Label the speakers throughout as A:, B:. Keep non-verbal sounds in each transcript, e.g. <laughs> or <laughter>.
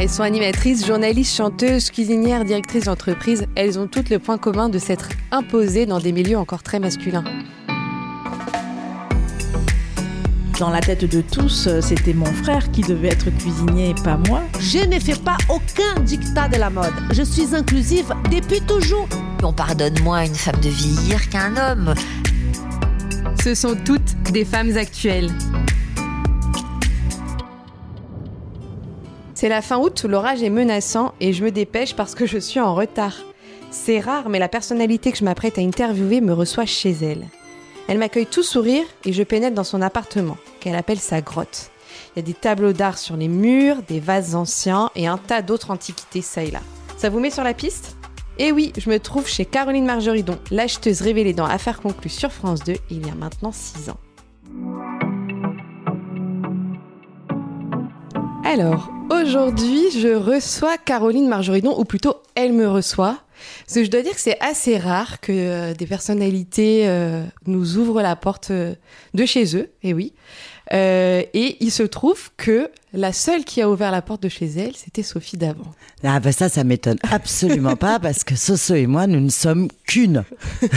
A: Elles sont animatrices, journalistes, chanteuses, cuisinières, directrices d'entreprise. Elles ont toutes le point commun de s'être imposées dans des milieux encore très masculins.
B: Dans la tête de tous, euh, c'était mon frère qui devait être cuisinier et pas moi.
C: Je ne fais pas aucun dictat de la mode. Je suis inclusive depuis toujours.
D: On pardonne moins à une femme de vieillir qu'un homme.
A: Ce sont toutes des femmes actuelles. C'est la fin août, l'orage est menaçant et je me dépêche parce que je suis en retard. C'est rare, mais la personnalité que je m'apprête à interviewer me reçoit chez elle. Elle m'accueille tout sourire et je pénètre dans son appartement, qu'elle appelle sa grotte. Il y a des tableaux d'art sur les murs, des vases anciens et un tas d'autres antiquités ça et là. Ça vous met sur la piste? Eh oui, je me trouve chez Caroline Margeridon, l'acheteuse révélée dans Affaires conclues sur France 2 il y a maintenant 6 ans. Alors, aujourd'hui, je reçois Caroline Margeridon, ou plutôt elle me reçoit. Parce que je dois dire que c'est assez rare que euh, des personnalités euh, nous ouvrent la porte euh, de chez eux, et oui. Euh, et il se trouve que la seule qui a ouvert la porte de chez elle, c'était Sophie Davant.
E: Ah bah ça, ça m'étonne <laughs> absolument pas parce que Soso et moi, nous ne sommes qu'une.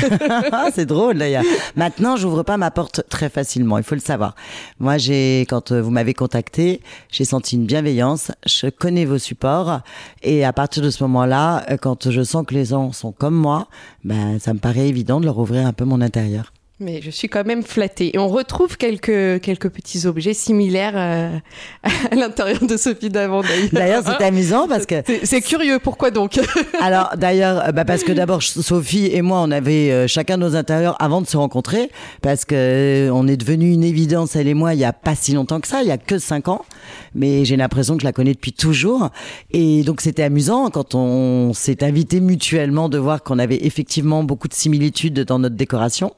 E: <laughs> c'est drôle d'ailleurs. Maintenant, j'ouvre pas ma porte très facilement, il faut le savoir. Moi, j'ai quand euh, vous m'avez contacté, j'ai senti une bienveillance. Je connais vos supports et à partir de ce moment-là, euh, quand je sens que les gens sont comme moi, ben ça me paraît évident de leur ouvrir un peu mon intérieur.
A: Mais je suis quand même flattée. Et on retrouve quelques, quelques petits objets similaires euh, <laughs> à l'intérieur de Sophie Davant.
E: D'ailleurs, c'est amusant parce que...
A: C'est- curieux, pourquoi donc? <laughs>
E: Alors d'ailleurs, euh, bah, parce que d'abord Sophie et moi, on avait euh, chacun nos intérieurs avant de se rencontrer, parce que on est devenu une évidence elle et moi il y a pas si longtemps que ça, il y a que cinq ans, mais j'ai l'impression que je la connais depuis toujours. Et donc c'était amusant quand on s'est invité mutuellement de voir qu'on avait effectivement beaucoup de similitudes dans notre décoration.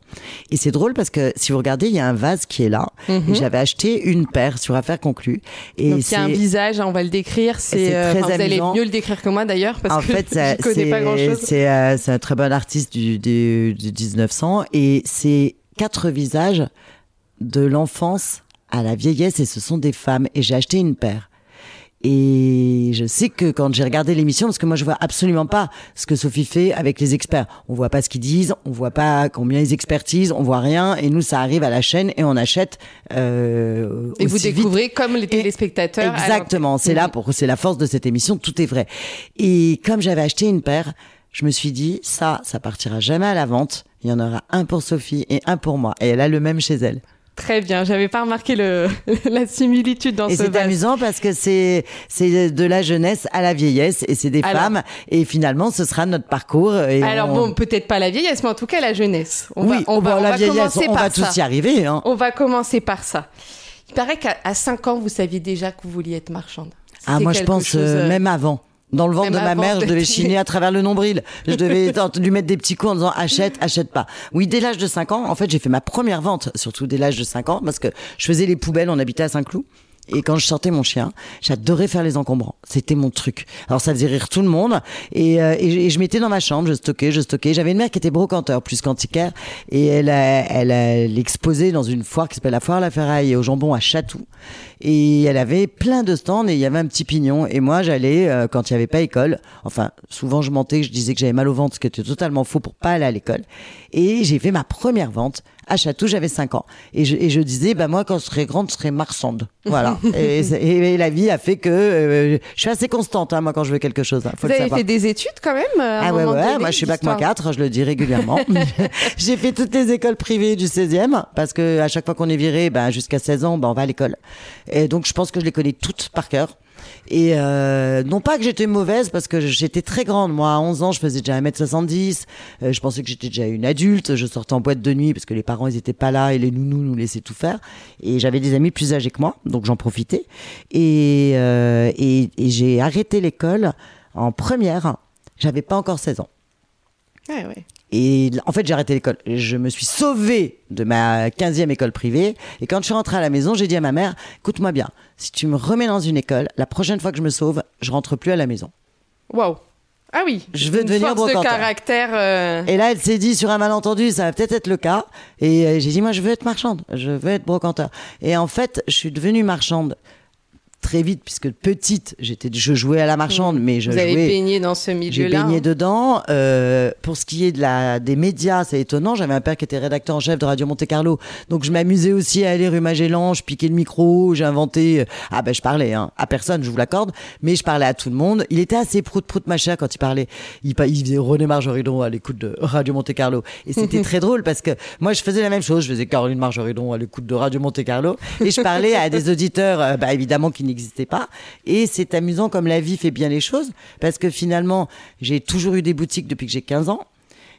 E: Et c'est drôle parce que si vous regardez, il y a un vase qui est là. Et j'avais acheté une paire sur affaires conclues. Et
A: Donc a un
E: c'est-
A: visage, hein, on va le décrire. C'est,
E: c'est
A: euh, vous allez mieux le décrire que moi d'ailleurs, parce
E: en
A: que
E: fait, <laughs> ça-
A: je connais pas
E: c'est-
A: grand-chose.
E: C'est euh, c'est un très bon artiste du, du, du 1900 et c'est quatre visages de l'enfance à la vieillesse et ce sont des femmes et j'ai acheté une paire. Et je sais que quand j'ai regardé l'émission, parce que moi je vois absolument pas ce que Sophie fait avec les experts. On voit pas ce qu'ils disent, on voit pas combien ils expertisent, on voit rien. Et nous, ça arrive à la chaîne et on achète. Euh,
A: Et vous
E: vite
A: découvrez comme les téléspectateurs.
E: Exactement, c'est là pour c'est la force de cette émission, tout est vrai. Et comme j'avais acheté une paire, je me suis dit ça, ça partira jamais à la vente. Il y en aura un pour Sophie et un pour moi. Et elle a le même chez elle.
A: Très bien, j'avais pas remarqué le, <laughs> la similitude dans
E: Et
A: ce
E: c'est
A: vase.
E: amusant parce que c'est c'est de la jeunesse à la vieillesse et c'est des
A: Alors-
E: femmes et finalement ce sera notre parcours. Et
A: Alors
E: on-
A: bon, peut-être pas la vieillesse, mais en tout cas la jeunesse. On
E: oui,
A: va, on va, on
E: la
A: va
E: vieillesse,
A: commencer
E: on
A: par
E: va
A: ça.
E: tous y arriver. Hein.
A: On va commencer par ça. Il paraît qu'à à 5 ans, vous saviez déjà que vous vouliez être marchande.
E: Ah, moi, je pense
A: chose,
E: euh,
A: euh,
E: même avant. Dans le ventre de ma mère, je devais chiner à travers le nombril. Je devais <laughs> lui mettre des petits coups en disant achète, achète pas. Oui, dès l'âge de 5 ans, en fait, j'ai fait ma première vente, surtout dès l'âge de 5 ans, parce que je faisais les poubelles, on habitait à Saint-Cloud. Et quand je sortais mon chien, j'adorais faire les encombrants. C'était mon truc. Alors ça faisait rire tout le monde. Et, euh, et, je- et je mettais dans ma chambre, je stockais, je stockais. J'avais une mère qui était brocanteur plus qu'antiquaire. Et elle, a- elle, elle dans une foire qui s'appelle la Foire la Ferraille au jambon à Chatou. Et elle avait plein de stands et il y avait un petit pignon. Et moi, j'allais, euh, quand il n'y avait pas école, enfin, souvent je mentais, je disais que j'avais mal au ventre, ce qui était totalement faux pour pas aller à l'école. Et j'ai fait ma première vente à Chatou, j'avais 5 ans. Et je, et je disais, bah moi, quand je serai grande, je serai marchande. Voilà. <laughs> et, la vie a fait que euh, je suis assez constante, hein, moi, quand je veux quelque chose. hein, faut
A: Vous avez
E: savoir.
A: fait des études quand même un
E: Ah ouais, ouais,
A: donné,
E: moi je suis bac moins
A: d'histoire.
E: 4, je le dis régulièrement. <laughs> <laughs> j'ai fait toutes les écoles privées du 16e, parce que à chaque fois qu'on est viré, ben, jusqu'à 16 ans, ben, on va à l'école. Et donc je pense que je les connais toutes par cœur. Et euh, non pas que j'étais mauvaise, parce que j'étais très grande. Moi, à 11 ans, je faisais déjà 1m70. Euh, je pensais que j'étais déjà une adulte. Je sortais en boîte de nuit, parce que les parents, ils étaient pas là, et les nounous nous laissaient tout faire. Et j'avais des amis plus âgés que moi, donc j'en profitais. Et, euh, et, et j'ai arrêté l'école en première. J'avais pas encore 16 ans.
A: Ouais, ouais.
E: Et en fait, j'ai arrêté l'école. Je me suis sauvée de ma 15e école privée. Et quand je suis rentrée à la maison, j'ai dit à ma mère, écoute-moi bien, si tu me remets dans une école, la prochaine fois que je me sauve, je rentre plus à la maison.
A: Waouh. Ah oui.
E: Je veux
A: une
E: devenir
A: force de caractère. euh,
E: Et là, elle s'est dit sur un malentendu, ça va peut-être être le cas. Et euh, j'ai dit, moi, je veux être marchande, je veux être brocanteur. Et en fait, je suis devenue marchande très vite, puisque petite, j'étais, je jouais à la marchande, mais je
A: Vous avez baigné dans ce
E: J'ai
A: milieu-là.
E: baigné
A: hein.
E: dedans. Euh, pour ce qui est de la, des médias, c'est étonnant. J'avais un père qui était rédacteur en chef de Radio Monte Carlo. Donc je m'amusais aussi à aller rue Magellan, je piquais le micro, j'ai inventé... euh, Ah ben je parlais hein, à personne, je vous l'accorde, mais je parlais à tout le monde. Il était assez prout-prout machin quand il parlait. Il, pa- il faisait René Margeridon à l'écoute de Radio Monte Carlo. Et c'était <laughs> très drôle parce que moi je faisais la même chose. Je faisais Caroline Margeridon à l'écoute de Radio Monte Carlo. Et je parlais à des auditeurs, euh, bah, évidemment, qui n'existaient pas. Et c'est amusant comme la vie fait bien les choses. Parce que finalement, j'ai toujours eu des boutiques depuis que j'ai 15 ans.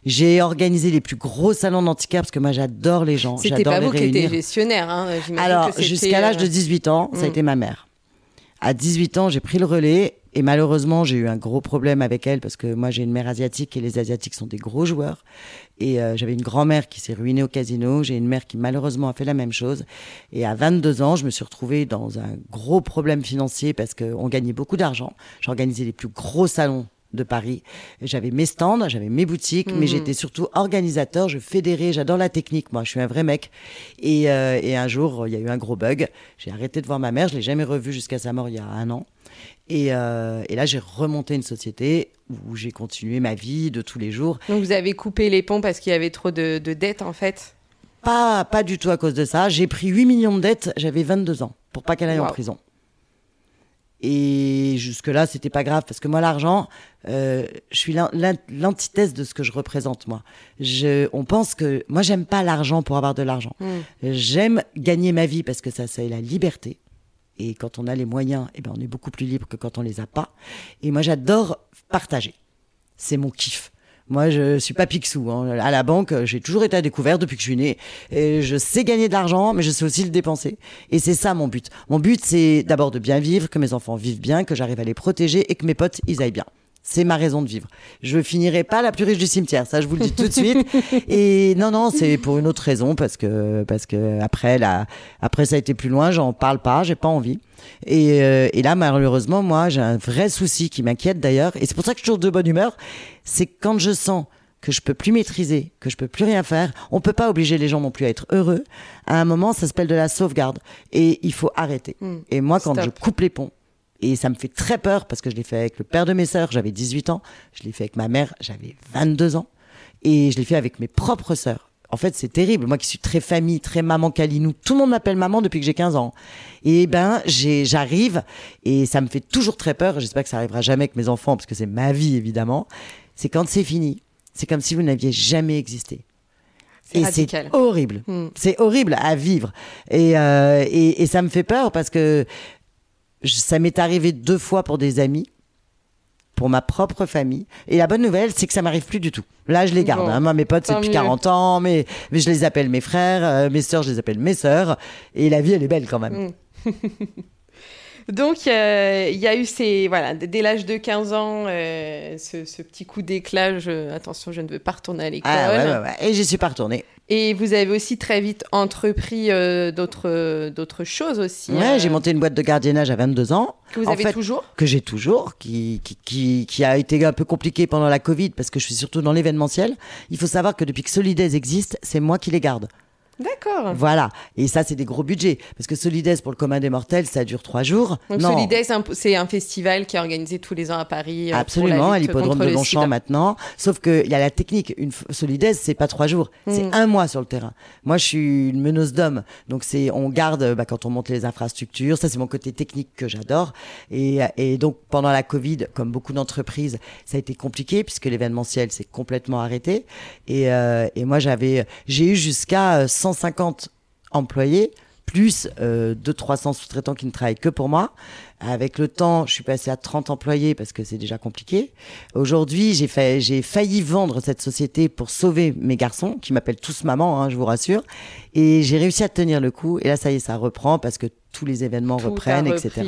E: J'ai organisé les plus gros salons d'antiquaires parce que moi j'adore les gens.
A: C'était pas
E: les
A: vous qui
E: réunir.
A: étiez gestionnaire. Hein.
E: Alors, jusqu'à l'âge de
A: euh,
E: 18 ans, ça a
A: Mm.
E: été ma mère. À 18 ans, j'ai pris le relais et malheureusement, j'ai eu un gros problème avec elle parce que moi, j'ai une mère asiatique et les asiatiques sont des gros joueurs. Et euh, j'avais une grand-mère qui s'est ruinée au casino. J'ai une mère qui malheureusement a fait la même chose. Et à 22 ans, je me suis retrouvée dans un gros problème financier parce qu'on gagnait beaucoup d'argent. J'organisais les plus gros salons de Paris. J'avais mes stands, j'avais mes boutiques, mais
A: Mhm.
E: j'étais surtout organisateur, je fédérais, j'adore la technique, moi, je suis un vrai mec. Et, euh, et un jour, il y a eu un gros bug. J'ai arrêté de voir ma mère, je l'ai jamais revue jusqu'à sa mort il y a un an. Et, euh, et là, j'ai remonté une société où j'ai continué ma vie de tous les jours.
A: Donc vous avez coupé les ponts parce qu'il y avait trop de, de dettes en fait?
E: Pas, pas du tout à cause de ça. J'ai pris 8 millions de dettes, j'avais 22 ans, pour pas qu'elle aille en prison. Et jusque-là, c'était pas grave, parce que moi, l'argent, euh, je suis l'an- l'an- l'antithèse de ce que je représente, moi. Je, on pense que. Moi, j'aime pas l'argent pour avoir de l'argent.
A: Mm.
E: J'aime gagner ma vie parce que ça, c'est la liberté. Et quand on a les moyens, eh ben, on est beaucoup plus libre que quand on les a pas. Et moi, j'adore partager. C'est mon kiff. Moi, je suis pas Picsou. hein. À la banque, j'ai toujours été à découvert depuis que je suis né. Et je sais gagner de l'argent, mais je sais aussi le dépenser. Et c'est ça mon but. Mon but, c'est d'abord de bien vivre, que mes enfants vivent bien, que j'arrive à les protéger et que mes potes, ils aillent bien. C'est ma raison de vivre. Je finirai pas la plus riche du cimetière, ça je vous le dis tout de suite. <laughs> Et non, non, c'est pour une autre raison parce que parce que après là, après ça a été plus loin, j'en parle pas, j'ai pas envie. Et, euh, et là, malheureusement, moi, j'ai un vrai souci qui m'inquiète d'ailleurs, et c'est pour ça que je suis toujours de bonne humeur. C'est quand je sens que je peux plus maîtriser, que je peux plus rien faire. On peut pas obliger les gens non plus à être heureux. À un moment, ça s'appelle de la sauvegarde, et il faut arrêter.
A: Mm.
E: Et moi, quand
A: Stop.
E: je coupe les ponts, et ça me fait très peur parce que je l'ai fait avec le père de mes sœurs, j'avais 18 ans. Je l'ai fait avec ma mère, j'avais 22 ans. Et je l'ai fait avec mes propres sœurs. En fait, c'est terrible. Moi qui suis très famille, très maman Calinou, tout le monde m'appelle maman depuis que j'ai 15 ans. Et ben, j'arrive et ça me fait toujours très peur. J'espère que ça arrivera jamais avec mes enfants parce que c'est ma vie évidemment. C'est quand c'est fini. C'est comme si vous n'aviez jamais existé.
A: C'est
E: Et c'est horrible.
A: Mm.
E: C'est horrible à vivre. Et, euh, et, et ça me fait peur parce que je- ça m'est arrivé deux fois pour des amis, pour ma propre famille. Et la bonne nouvelle, c'est que ça m'arrive plus du tout. Là, je les garde.
A: Bon,
E: hein. Moi, mes potes, c'est depuis
A: mieux.
E: 40 ans, mais, mais je les appelle mes frères, euh, mes sœurs, je les appelle mes sœurs. Et la vie, elle est belle quand même.
A: Mm. <laughs> Donc, euh, il y a eu ces. Voilà, dès l'âge de 15 ans, euh, ce, ce petit coup d'éclat. je- Attention, je ne veux pas retourner à l'école.
E: Ah, ouais, ouais, ouais. Et j'y suis pas retournée.
A: Et vous avez aussi très vite entrepris euh, d'autres d'autres choses aussi.
E: Ouais,
A: hein,
E: j'ai monté une boîte de gardiennage à 22 ans.
A: Que vous
E: en
A: avez
E: fait,
A: toujours
E: que j'ai toujours, qui, qui, qui, qui a été un peu compliqué pendant la Covid parce que je suis surtout dans l'événementiel. Il faut savoir que depuis que Solidaise existe, c'est moi qui les garde.
A: D'accord.
E: Voilà. Et ça, c'est des gros budgets. Parce que Solidaise, pour le commun des mortels, ça dure trois jours.
A: Donc,
E: non.
A: Solidaise, un- c'est un festival qui est organisé tous les ans à Paris. euh,
E: Absolument,
A: pour
E: à
A: la
E: l'hippodrome de Longchamp maintenant. Sauf qu'il y a la technique. Une Solidaise, c'est pas trois jours, c'est
A: Mm.
E: un mois sur le terrain. Moi, je suis une meneuse d'hommes. Donc, c'est, on garde, bah, quand on monte les infrastructures. Ça, c'est mon côté technique que j'adore. Et, et donc, pendant la Covid, comme beaucoup d'entreprises, ça a été compliqué puisque l'événementiel s'est complètement arrêté. Et, euh, et moi, j'avais, j'ai eu jusqu'à euh, 150 employés plus euh, 200-300 sous-traitants qui ne travaillent que pour moi. Avec le temps, je suis passé à 30 employés parce que c'est déjà compliqué. Aujourd'hui, j'ai failli vendre cette société pour sauver mes garçons, qui m'appellent tous maman, hein, je vous rassure. Et j'ai réussi à tenir le coup. Et là, ça y est, ça reprend parce que tous les événements
A: Tout
E: reprennent, etc.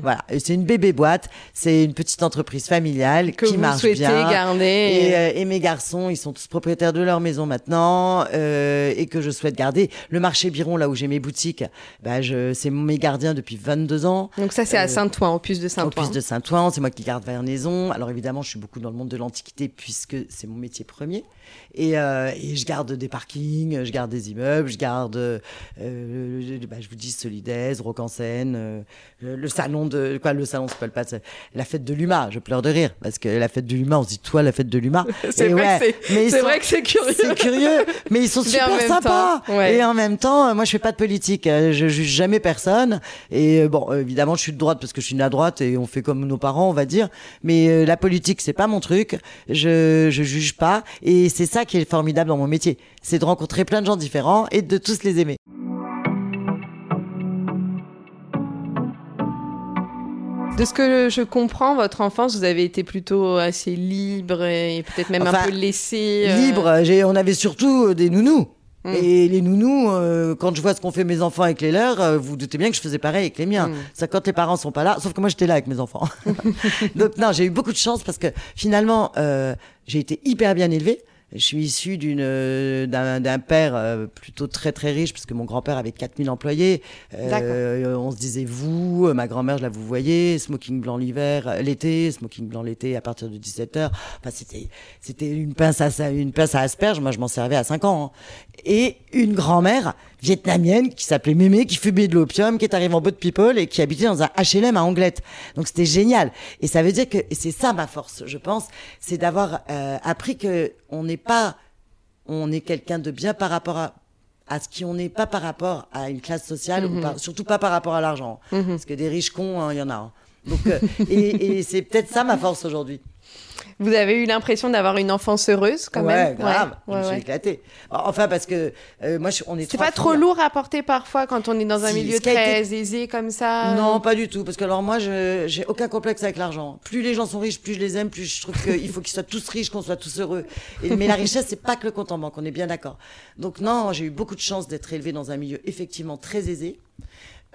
E: Voilà. C'est une bébé boîte. C'est une petite entreprise familiale
A: Que
E: qui
A: vous
E: marche
A: souhaitez
E: bien.
A: garder.
E: Et, euh, et mes garçons, ils sont tous propriétaires de leur maison maintenant euh, et que je souhaite garder. Le marché Biron, là où j'ai mes boutiques, bah, je, c'est mes gardiens depuis 22 ans.
A: Donc, ça, c'est
E: Euh,
A: à Saint-Ouen, au puce de
E: Au
A: Saint-Ouen.
E: plus de Saint-Ouen, c'est moi qui garde Vernaison. Alors évidemment, je suis beaucoup dans le monde de l'antiquité puisque c'est mon métier premier. Et, euh, et je garde des parkings, je garde des immeubles, je garde, euh, euh, bah, je vous dis, Solidaise, rock en scène, euh, le salon de quoi le salon s'appelle pas ça, la fête de l'UMA. Je pleure de rire parce que la fête de l'UMA, on se dit toi la fête de l'UMA. <laughs>
A: C'est vrai,
E: ouais,
A: que c'est-
E: mais ils
A: c'est
E: sont-
A: vrai que c'est curieux.
E: c'est curieux, mais ils sont <laughs>
A: Mais
E: super sympas.
A: temps, ouais.
E: Et en même temps, euh, moi, je fais pas de politique. euh, Je juge jamais personne. Et bon, évidemment, je suis de droite parce que je suis né à droite et on fait comme nos parents, on va dire. Mais la politique, c'est pas mon truc. Je, je juge pas. Et c'est ça qui est formidable dans mon métier. C'est de rencontrer plein de gens différents et de tous les aimer.
A: De ce que je comprends, votre enfance, vous avez été plutôt assez libre et peut-être même un peu laissé. euh,
E: Libre. On avait surtout euh, des nounous.
A: Mm.
E: Et les nounous, euh, quand je vois ce qu'ont fait mes enfants avec les leurs, euh, vous, vous doutez bien que je faisais pareil avec les miens.
A: Mm.
E: Ça, quand les parents sont pas là, sauf que moi j'étais là avec mes enfants. <laughs> Donc non, j'ai eu beaucoup de chance parce que finalement, j'ai été hyper bien élevée. Je suis issu d'une euh, d'un d'un père euh, plutôt très très riche parce que mon grand-père avait 4000 employés. Euh, on se disait vous, euh, ma grand-mère je la vous voyez, smoking blanc l'hiver, l'été, smoking blanc l'été à partir de 17h. Enfin c'était c'était une pince à une pince à asperges, moi je m'en servais à 5 ans. hein. Et une grand-mère vietnamienne qui s'appelait Mémé qui fumait de l'opium, qui est arrivée en bout de people et qui habitait dans un HLM à Anglette. Donc c'était génial. Et ça veut dire que et c'est ça ma force, je pense, c'est d'avoir euh, appris que on n'est pas on est quelqu'un de bien par rapport à à ce qui on n'est pas par rapport à une classe sociale ou par- surtout pas par rapport à l'argent parce que des riches cons hein, il y en a hein. donc euh, et, et c'est peut-être ça ma force aujourd'hui
A: Vous avez eu l'impression d'avoir une enfance heureuse quand
E: ouais
A: même
E: grave
A: Ouais,
E: je me suis
A: ouais.
E: éclaté enfin parce que euh, moi je- on est
A: C'est pas trop
E: filles.
A: lourd à porter parfois quand on est dans un
E: Si,
A: milieu très aisé comme ça
E: Non, pas du tout. Parce que alors moi, je j'ai aucun complexe avec l'argent. Plus les gens sont riches, plus je les aime, plus je trouve qu'il faut qu'ils soient tous riches, qu'on soit tous heureux. Et, mais la richesse, c'est pas que le compte en banque. On est bien d'accord. Donc non, j'ai eu beaucoup de chance d'être élevé dans un milieu effectivement très aisé.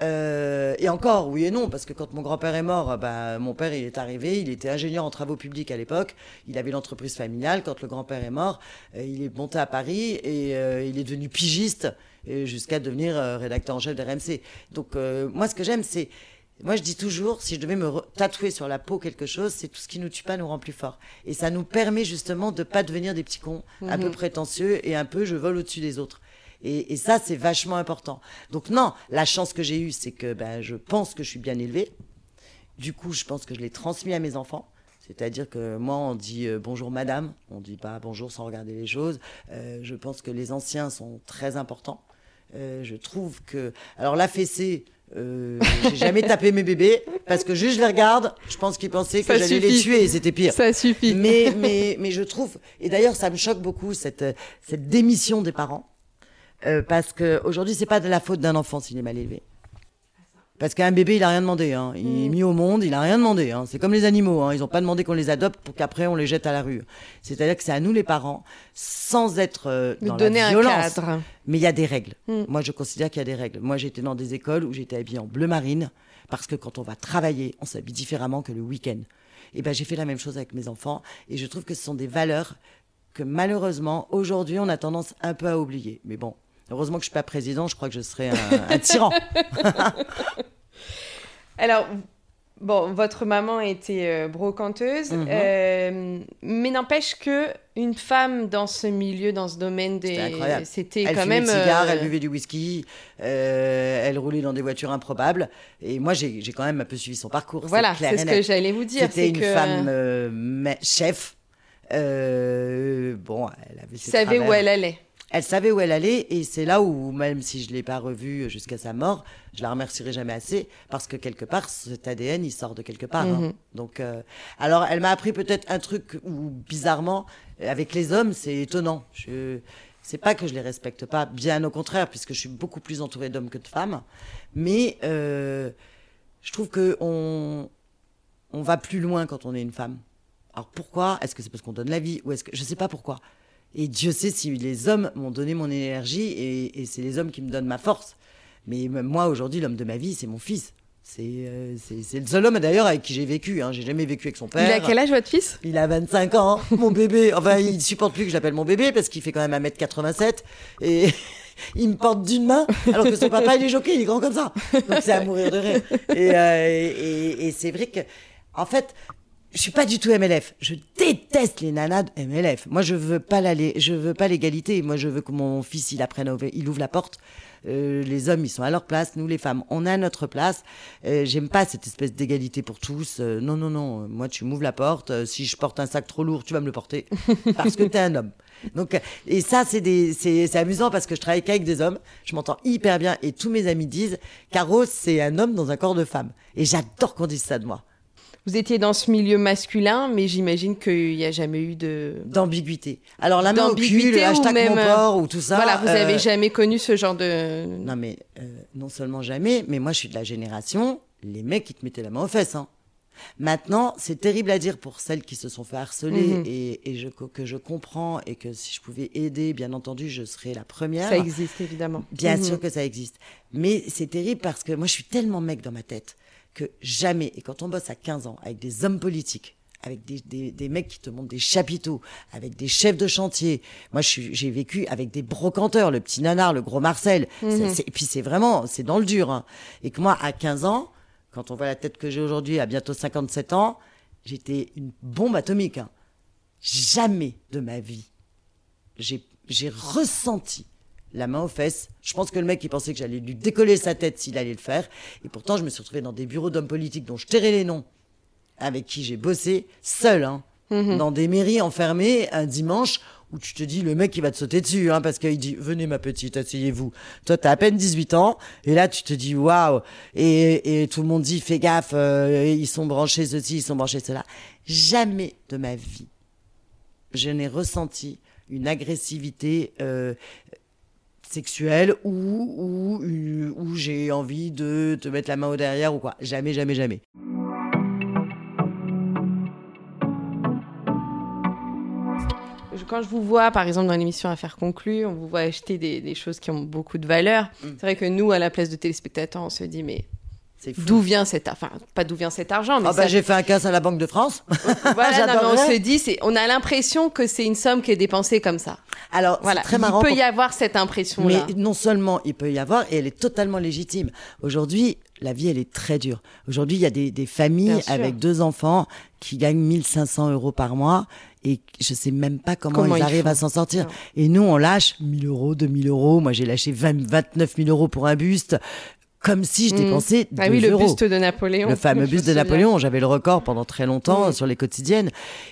E: Euh, et encore, oui et non, parce que quand mon grand-père est mort, bah, mon père il est arrivé, il était ingénieur en travaux publics à l'époque, il avait l'entreprise familiale. Quand le grand-père est mort, euh, il est monté à Paris et euh, il est devenu pigiste jusqu'à devenir euh, rédacteur en chef d'RMC. Donc euh, moi, ce que j'aime, c'est moi, je dis toujours, si je devais me tatouer sur la peau quelque chose, c'est tout ce qui nous tue pas nous rend plus fort. Et ça nous permet justement de pas devenir des petits cons, un peu prétentieux et un peu je vole au-dessus des autres. Et, et ça, c'est vachement important. Donc non, la chance que j'ai eue, c'est que ben, je pense que je suis bien élevée. Du coup, je pense que je l'ai transmis à mes enfants. C'est-à-dire que moi, on dit euh, bonjour madame, on dit pas bonjour sans regarder les choses. Euh, je pense que les anciens sont très importants. Euh, je trouve que. Alors, la fessée, euh, j'ai <laughs> jamais tapé mes bébés parce que juste je les regarde, je pense qu'ils pensaient que j'allais les tuer et c'était pire.
A: Ça suffit.
E: Mais, mais, mais je trouve, et d'ailleurs, ça me choque beaucoup, cette, cette démission des parents. Euh, parce que aujourd'hui, c'est pas de la faute d'un enfant s'il est mal élevé. Parce qu'un bébé, il a rien demandé. Hein. Il
A: Mm.
E: est mis au monde, il a rien demandé. Hein. C'est comme les animaux. Hein. Ils ont pas demandé qu'on les adopte pour qu'après on les jette à la rue. C'est-à-dire que c'est à nous les parents, sans être euh, dans
A: donner
E: la
A: un
E: violence.
A: cadre.
E: Mais il y a des règles.
A: Mm.
E: Moi, je considère qu'il y a des règles. Moi, j'étais dans des écoles où j'étais habillée en bleu marine parce que quand on va travailler, on s'habille différemment que le week-end. Et ben, j'ai fait la même chose avec mes enfants et je trouve que ce sont des valeurs que malheureusement aujourd'hui on a tendance un peu à oublier. Mais bon, heureusement que je suis pas président, je crois que je serais un, un tyran. <laughs>
A: Alors, bon, votre maman était euh, brocanteuse,
E: Mhm.
A: euh, mais n'empêche que une femme dans ce milieu, dans ce domaine, des...
E: C'était Elle
A: quand
E: fumait
A: même.
E: des cigares,
A: euh,
E: elle buvait du whisky, euh, elle roulait dans des voitures improbables. Et moi, j'ai quand même un peu suivi son parcours.
A: Voilà, c'est ce que j'allais vous dire.
E: C'était
A: c'est
E: une
A: que
E: femme chef. Bon, elle avait ses
A: savait où elle allait.
E: Elle savait où elle allait et c'est là où, même si je l'ai pas revue jusqu'à sa mort, je la remercierai jamais assez parce que quelque part, cet ADN, il sort de quelque part. hein.
A: Mhm.
E: Donc, euh, alors, elle m'a appris peut-être un truc où, bizarrement, avec les hommes, c'est étonnant. Je, c'est pas que je les respecte pas, bien au contraire, puisque je suis beaucoup plus entourée d'hommes que de femmes. Mais euh, je trouve que on, on va plus loin quand on est une femme. Alors pourquoi? Est-ce que c'est parce qu'on donne la vie ou est-ce que je sais pas pourquoi Et Dieu sait si les hommes m'ont donné mon énergie et, et c'est les hommes qui me donnent ma force. Mais moi aujourd'hui, l'homme de ma vie, c'est mon fils. C'est euh, le seul homme d'ailleurs avec qui j'ai vécu. Hein. J'ai jamais vécu avec son père.
A: Il a quel âge votre fils?
E: Il a 25 ans, mon bébé. Enfin, il supporte plus que je l'appelle mon bébé parce qu'il fait quand même 1m87 et <laughs> il me porte d'une main alors que son papa il est jockey, il est grand comme ça. Donc c'est à mourir de rire. Et, euh, et, et c'est vrai que, en fait, je suis pas du tout MLF. Je déteste les nanas de MLF. Moi, je veux pas la, je veux pas l'égalité. Moi, je veux que mon fils, il apprenne, il ouvre la porte. Euh, les hommes, ils sont à leur place. Nous, les femmes, on a notre place. Euh, J'aime pas cette espèce d'égalité pour tous. Euh, non, non, non. Moi, tu m'ouvres la porte. Si je porte un sac trop lourd, tu vas me le porter <laughs> parce que t'es un homme. Donc, et ça, c'est des, c'est amusant parce que je travaille qu'avec des hommes. Je m'entends hyper bien et tous mes amis disent, Caro, c'est un homme dans un corps de femme. Et j'adore qu'on dise ça de moi.
A: Vous étiez dans ce milieu masculin, mais j'imagine qu'il n'y a jamais eu de
E: d'ambiguïté. Alors la main au cul, le hashtag
A: même,
E: mon corps ou tout ça.
A: Voilà, vous n'avez
E: euh,
A: jamais connu ce genre de.
E: Non mais euh, non seulement jamais, mais moi je suis de la génération les mecs qui te mettaient la main aux fesses. Hein. Maintenant, c'est terrible à dire pour celles qui se sont fait harceler
A: Mhm.
E: et, et je, que je comprends et que si je pouvais aider, bien entendu, je serais la première.
A: Ça existe évidemment.
E: Bien
A: Mhm.
E: sûr que ça existe. Mais c'est terrible parce que moi, je suis tellement mec dans ma tête que jamais, et quand on bosse à 15 ans avec des hommes politiques, avec des, des, des mecs qui te montrent des chapiteaux, avec des chefs de chantier. Moi, je suis- j'ai vécu avec des brocanteurs, le petit nanar, le gros Marcel. C'est- et puis, c'est vraiment, c'est dans le dur. hein. Et que moi, à 15 ans, quand on voit la tête que j'ai aujourd'hui, à bientôt 57 ans, j'étais une bombe atomique. hein. Jamais de ma vie, j'ai j'ai ressenti la main aux fesses. Je pense que le mec, il pensait que j'allais lui décoller sa tête s'il allait le faire. Et pourtant, je me suis retrouvée dans des bureaux d'hommes politiques dont je tairai les noms, avec qui j'ai bossé seul, hein, dans des mairies enfermées un dimanche où tu te dis, le mec, il va te sauter dessus, hein, parce qu'il dit, venez ma petite, asseyez-vous. Toi, t'as à peine 18 ans, et là, tu te dis, waouh. Et, et tout le monde dit, fais gaffe, euh, ils sont branchés ceci, ils sont branchés cela. Jamais de ma vie, je n'ai ressenti une agressivité euh, sexuelle ou, ou, ou, j'ai envie de te mettre la main au derrière ou quoi. Jamais, jamais, jamais.
A: Quand je vous vois, par exemple, dans l'émission Affaires conclues, on vous voit acheter des, des choses qui ont beaucoup de valeur.
E: Mm.
A: C'est vrai que nous, à la place de téléspectateurs, on se dit, mais. D'où vient cet Enfin, pas d'où vient cet argent, mais
E: Ah bah,
A: ça-
E: j'ai fait un casse à la Banque de France. <laughs>
A: voilà, <laughs> non, mais on se dit, c'est, on a l'impression que c'est une somme qui est dépensée comme ça.
E: Alors,
A: Voilà,
E: très
A: il
E: marrant.
A: peut
E: pour-
A: y avoir cette impression-là.
E: Mais non seulement il peut y avoir, et elle est totalement légitime. Aujourd'hui, la vie, elle est très dure. Aujourd'hui, il y a des, familles avec deux enfants qui gagnent 1500 euros par mois et je sais même pas comment,
A: Comment
E: ils
A: ils
E: arrivent à s'en sortir.
A: Non.
E: Et nous, on lâche 1000 euros, 2000 euros. Moi, j'ai lâché 20, 29 000 euros pour un buste, comme si je
A: Mm.
E: dépensais 2
A: Ah oui, le
E: euros.
A: buste de Napoléon.
E: Le fameux <laughs> buste de. Napoléon, j'avais le record pendant très longtemps sur les quotidiennes.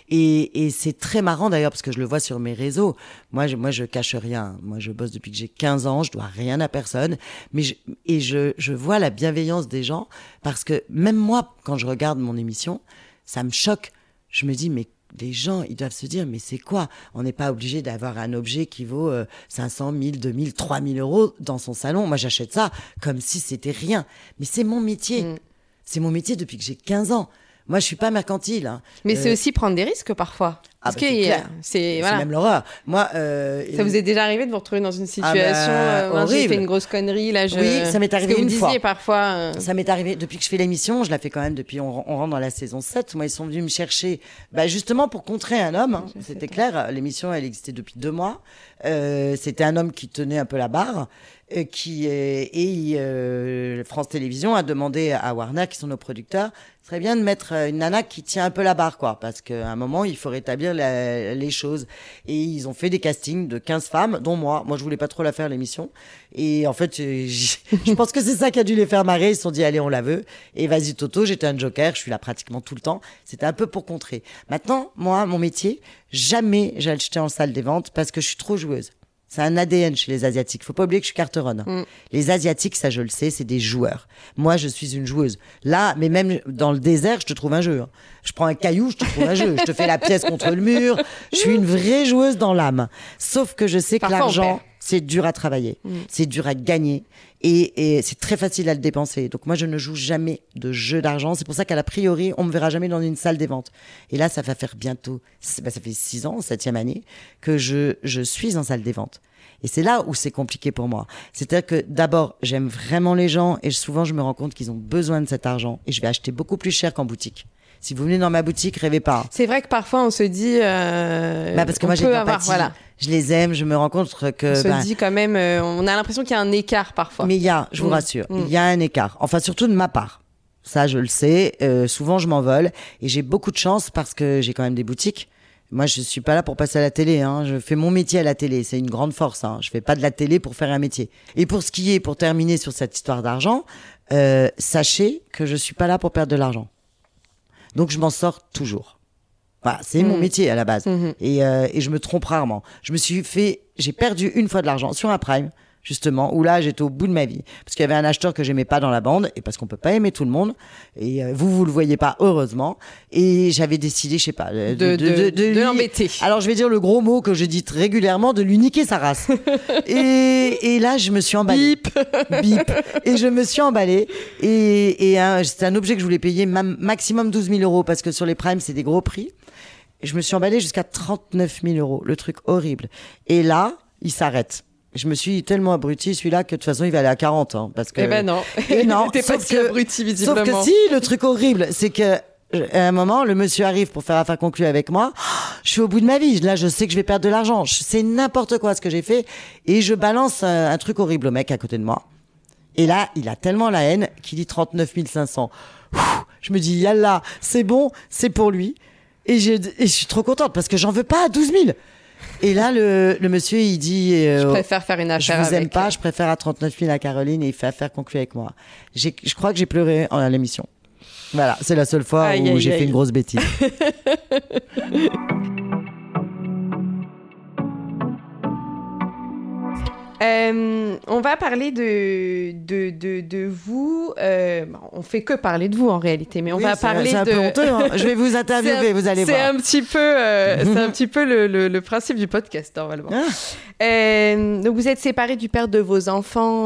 E: Et, et c'est très marrant d'ailleurs parce que je le vois sur mes réseaux. Moi, je, moi, je cache rien. Moi, je bosse depuis que j'ai 15 ans, je dois rien à personne. Mais je, et je, je vois la bienveillance des gens parce que même moi, quand je regarde mon émission, ça me choque. Je me dis, mais les gens, ils doivent se dire, mais c'est quoi? On n'est pas obligé d'avoir un objet qui vaut euh, 500, 1000, 2000, 3000 euros dans son salon. Moi, j'achète ça comme si c'était rien. Mais c'est mon métier.
A: Mm.
E: C'est mon métier depuis que j'ai 15 ans. Moi, je suis pas mercantile. hein.
A: Mais c'est
E: Euh,
A: aussi prendre des risques parfois.
E: Ah
A: Parce
E: bah,
A: que
E: c'est
A: voilà.
E: même l'horreur. Moi, euh,
A: Ça vous est déjà arrivé de vous retrouver dans une situation
E: Ah bah,
A: euh, mince, j'ai
E: horrible.
A: fait une grosse connerie là. Je...
E: Oui, ça m'est arrivé
A: que vous
E: une
A: disiez
E: fois.
A: parfois. euh,
E: Ça m'est arrivé depuis que je fais l'émission, je la fais quand même depuis, on, on rentre dans la saison 7. Moi, ils sont venus me chercher, bah, justement pour contrer un homme. hein. C'était clair, l'émission, elle existait depuis deux mois. Euh, C'était un homme qui tenait un peu la barre. Euh, qui et euh, France Télévisions a demandé à Warner, qui sont nos producteurs, serait bien de mettre euh, une nana qui tient un peu la barre, quoi, parce qu'à un moment il faut rétablir les choses. Et ils ont fait des castings de 15 femmes, dont moi. Moi, je voulais pas trop la faire l'émission. Et en fait, euh, <laughs> je pense que c'est ça qui a dû les faire marrer. Ils se sont dit, allez, on la veut. Et vas-y, Toto, j'étais un joker. Je suis là pratiquement tout le temps. C'était un peu pour contrer. Maintenant, moi, mon métier, jamais j'ai acheté en salle des ventes parce que je suis trop joueuse. C'est un ADN chez les Asiatiques. Faut pas oublier que je suis carteronne.
A: Mm.
E: Les Asiatiques, ça je le sais, c'est des joueurs. Moi, je suis une joueuse. Là, mais même dans le désert, je te trouve un jeu. hein. Je prends un caillou, je te trouve un jeu. Je te fais la pièce contre le mur. Je suis une vraie joueuse dans l'âme. Sauf que je sais que
A: Parfois,
E: l'argent, c'est dur à travailler. C'est dur à gagner. Et, et c'est très facile à le dépenser. Donc moi, je ne joue jamais de jeu d'argent. C'est pour ça qu'à la priori, on me verra jamais dans une salle des ventes. Et là, ça va faire bientôt, bah, ça fait six ans, septième année, que je, je suis en salle des ventes. Et c'est là où c'est compliqué pour moi. C'est-à-dire que d'abord, j'aime vraiment les gens et souvent je me rends compte qu'ils ont besoin de cet argent et je vais acheter beaucoup plus cher qu'en boutique. Si vous venez dans ma boutique, rêvez pas.
A: C'est vrai que parfois on se dit. euh,
E: Bah, parce que moi j'ai de l'empathie.
A: voilà.
E: Je les aime, je me rends compte que
A: On se
E: ben,
A: dit quand même, euh, on a l'impression qu'il y a un écart parfois.
E: Mais il y a, je vous
A: Mm.
E: rassure,
A: Mm.
E: il y a un écart. Enfin, surtout de ma part. Ça, je le sais. Euh, souvent, je m'envole et j'ai beaucoup de chance parce que j'ai quand même des boutiques. Moi, je suis pas là pour passer à la télé. Hein. Je fais mon métier à la télé. C'est une grande force. Hein. Je fais pas de la télé pour faire un métier. Et pour ce qui est, pour terminer sur cette histoire d'argent, euh, sachez que je suis pas là pour perdre de l'argent. Donc, je m'en sors toujours. Voilà, c'est mon
A: Mhm.
E: métier à la base.
A: Mhm.
E: Et, euh, et je me trompe rarement. Je me suis fait, j'ai perdu une fois de l'argent sur un prime, justement, où là j'étais au bout de ma vie. Parce qu'il y avait un acheteur que j'aimais pas dans la bande, et parce qu'on peut pas aimer tout le monde. Et euh, vous, vous le voyez pas, heureusement. Et j'avais décidé, je sais pas,
A: De- de- de
E: lui-
A: l'embêter.
E: Alors je vais dire le gros mot que je dis très régulièrement, de lui niquer sa race. <laughs> et, et là, je me suis emballée.
A: Bip. <laughs>
E: Bip. Et je me suis emballée. Et, et un- c'était un objet que je voulais payer ma- maximum 12 000 euros parce que sur les primes, c'est des gros prix. Et je me suis emballée jusqu'à 39 000 euros. Le truc horrible. Et là, il s'arrête. Je me suis tellement abruti celui-là que de toute façon il va aller à 40 hein, parce que
A: Eh ben non. <laughs>
E: Et non, <laughs>
A: T'es pas
E: sauf
A: si
E: que-
A: abruti,
E: Sauf
A: visiblement.
E: que si, le truc horrible, c'est que à un moment, le monsieur arrive pour faire affaire conclue avec moi. <gasps> Je suis au bout de ma vie. Là, je sais que je vais perdre de l'argent. C'est n'importe quoi ce que j'ai fait. Et je balance un, un truc horrible au mec à côté de moi. Et là, il a tellement la haine qu'il dit 39 500. Ouh, Je me dis, yallah, c'est bon, c'est pour lui. Et, et je suis trop contente parce que j'en veux pas à 12 000. Et là, le, le monsieur, il dit... euh,
A: Je préfère faire une
E: je
A: affaire
E: vous aime
A: avec.
E: pas, je préfère à 39 000 à Caroline et il fait affaire conclue avec moi. J'ai- Je crois que j'ai pleuré en- à l'émission. Voilà, c'est la seule fois
A: Aïe,
E: où
A: aïe,
E: j'ai
A: aïe.
E: fait une grosse bêtise. <laughs>
A: Euh, on va parler de, de, de, de vous. euh, bon, on fait que parler de vous en réalité, mais on
E: Oui,
A: va
E: c'est-
A: parler
E: C'est un
A: de.
E: peu honteux. hein. Je vais vous <laughs>
A: C'est
E: interviewer,
A: un-
E: vous allez
A: c'est
E: voir.
A: un petit peu, euh, c'est un <laughs> petit peu le, le, le principe du podcast normalement.
E: Ah.
A: Euh, donc vous êtes séparés du père de vos enfants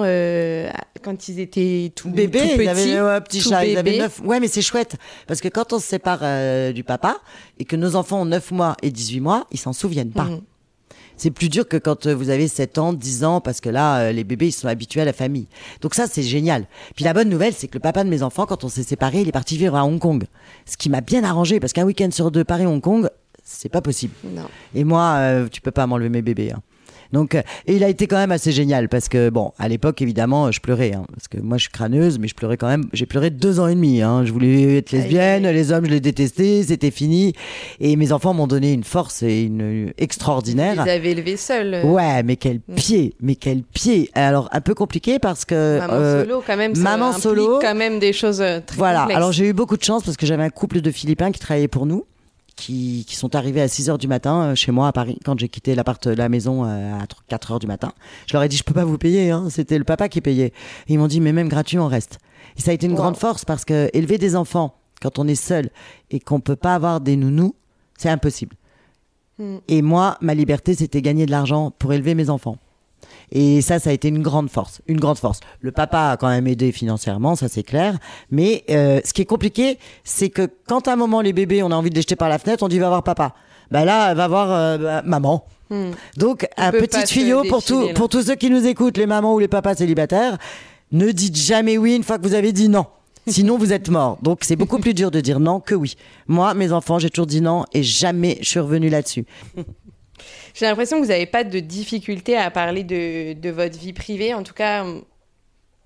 A: quand ils étaient tout,
E: Bébé,
A: tout
E: il
A: petits.
E: avait ouais, un petit
A: tout
E: chat, il avait
A: bébé.
E: neuf. Ouais, mais c'est chouette parce que quand on se sépare du papa et que nos enfants ont 9 mois et 18 mois, ils s'en souviennent pas.
A: Mhm.
E: C'est plus dur que quand euh, vous avez 7 ans, 10 ans, parce que là, euh, les bébés, ils sont habitués à la famille. Donc ça, c'est génial. Puis la bonne nouvelle, c'est que le papa de mes enfants, quand on s'est séparés, il est parti vivre à Hong Kong. Ce qui m'a bien arrangé, parce qu'un week-end sur deux, Paris-Hong Kong, c'est pas possible.
A: Non.
E: Et moi, euh, tu peux pas m'enlever mes bébés. hein. Donc, euh, et il a été quand même assez génial parce que bon, à l'époque évidemment, je pleurais hein, parce que moi je suis crâneuse, mais je pleurais quand même. J'ai pleuré deux ans et demi. Hein. Je voulais être lesbienne, les hommes je les détestais, c'était fini. Et mes enfants m'ont donné une force et une extraordinaire.
A: Vous avez élevé seul.
E: Ouais, mais quel
A: Mm.
E: pied, mais quel pied. Alors un peu compliqué parce que
A: Maman
E: euh,
A: solo quand même. ça
E: maman solo.
A: quand même des choses euh, très
E: voilà.
A: complexes.
E: Alors j'ai eu beaucoup de chance parce que j'avais un couple de Philippins qui travaillaient pour nous, qui, qui sont arrivés à 6 heures du matin euh, chez moi à Paris quand j'ai quitté l'appart, la maison euh, à 4 heures du matin. Je leur ai dit je peux pas vous payer, hein. c'était le papa qui payait. Et ils m'ont dit mais même gratuit on reste. Et ça a été une
A: Wow.
E: grande force parce que élever des enfants quand on est seul et qu'on peut pas avoir des nounous, c'est impossible.
A: Mm.
E: Et moi, ma liberté, c'était gagner de l'argent pour élever mes enfants. Et ça, ça a été une grande force, une grande force. Le papa a quand même aidé financièrement, ça c'est clair. Mais euh, ce qui est compliqué, c'est que quand à un moment les bébés, on a envie de les jeter par la fenêtre, on dit va voir papa. Bah là, va voir euh, bah, maman.
A: Hmm.
E: Donc un petit tuyau pour tout,
A: là.
E: pour tous ceux qui nous écoutent, les mamans ou les papas célibataires, ne dites jamais oui une fois que vous avez dit non. <laughs> Sinon, vous êtes mort. Donc, c'est beaucoup plus dur de dire non que oui. Moi, mes enfants, j'ai toujours dit non et jamais je suis revenu là-dessus. <laughs>
A: J'ai l'impression que vous n'avez pas de difficulté à parler de, de votre vie privée. En tout cas,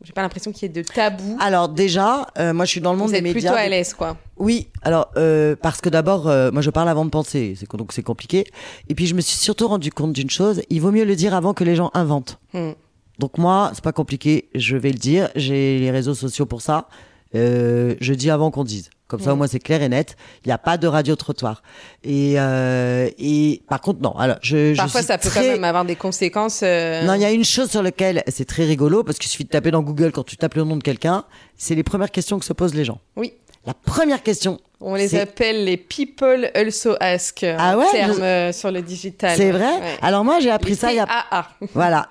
A: j'ai pas l'impression qu'il y ait de tabou.
E: Alors, déjà, euh, moi, je suis dans le monde
A: vous
E: des
A: êtes
E: médias.
A: plutôt à l'aise, quoi.
E: Oui, alors euh, parce que d'abord, euh, moi je parle avant de penser, c'est donc c'est compliqué. Et puis je me suis surtout rendu compte d'une chose, il vaut mieux le dire avant que les gens inventent.
A: Hmm.
E: Donc moi, c'est pas compliqué, je vais le dire. J'ai les réseaux sociaux pour ça. Je dis avant qu'on dise. Comme ça, au moins, c'est clair et net. Il n'y a pas de radio-trottoir. Et, euh, et par contre, non. Alors, je,
A: Parfois, ça peut
E: très-
A: quand même avoir des conséquences. euh,
E: non, il y a une chose sur laquelle c'est très rigolo parce qu'il suffit de taper dans Google quand tu tapes le nom de quelqu'un. C'est les premières questions que se posent les gens.
A: Oui.
E: La première question,
A: On les appelle les people also ask
E: Ah ouais,
A: termes
E: je-
A: euh, sur le digital.
E: c'est vrai?
A: Ouais.
E: Alors moi, j'ai appris
A: Les
E: ça il y a.
A: CAA. <laughs>
E: Voilà.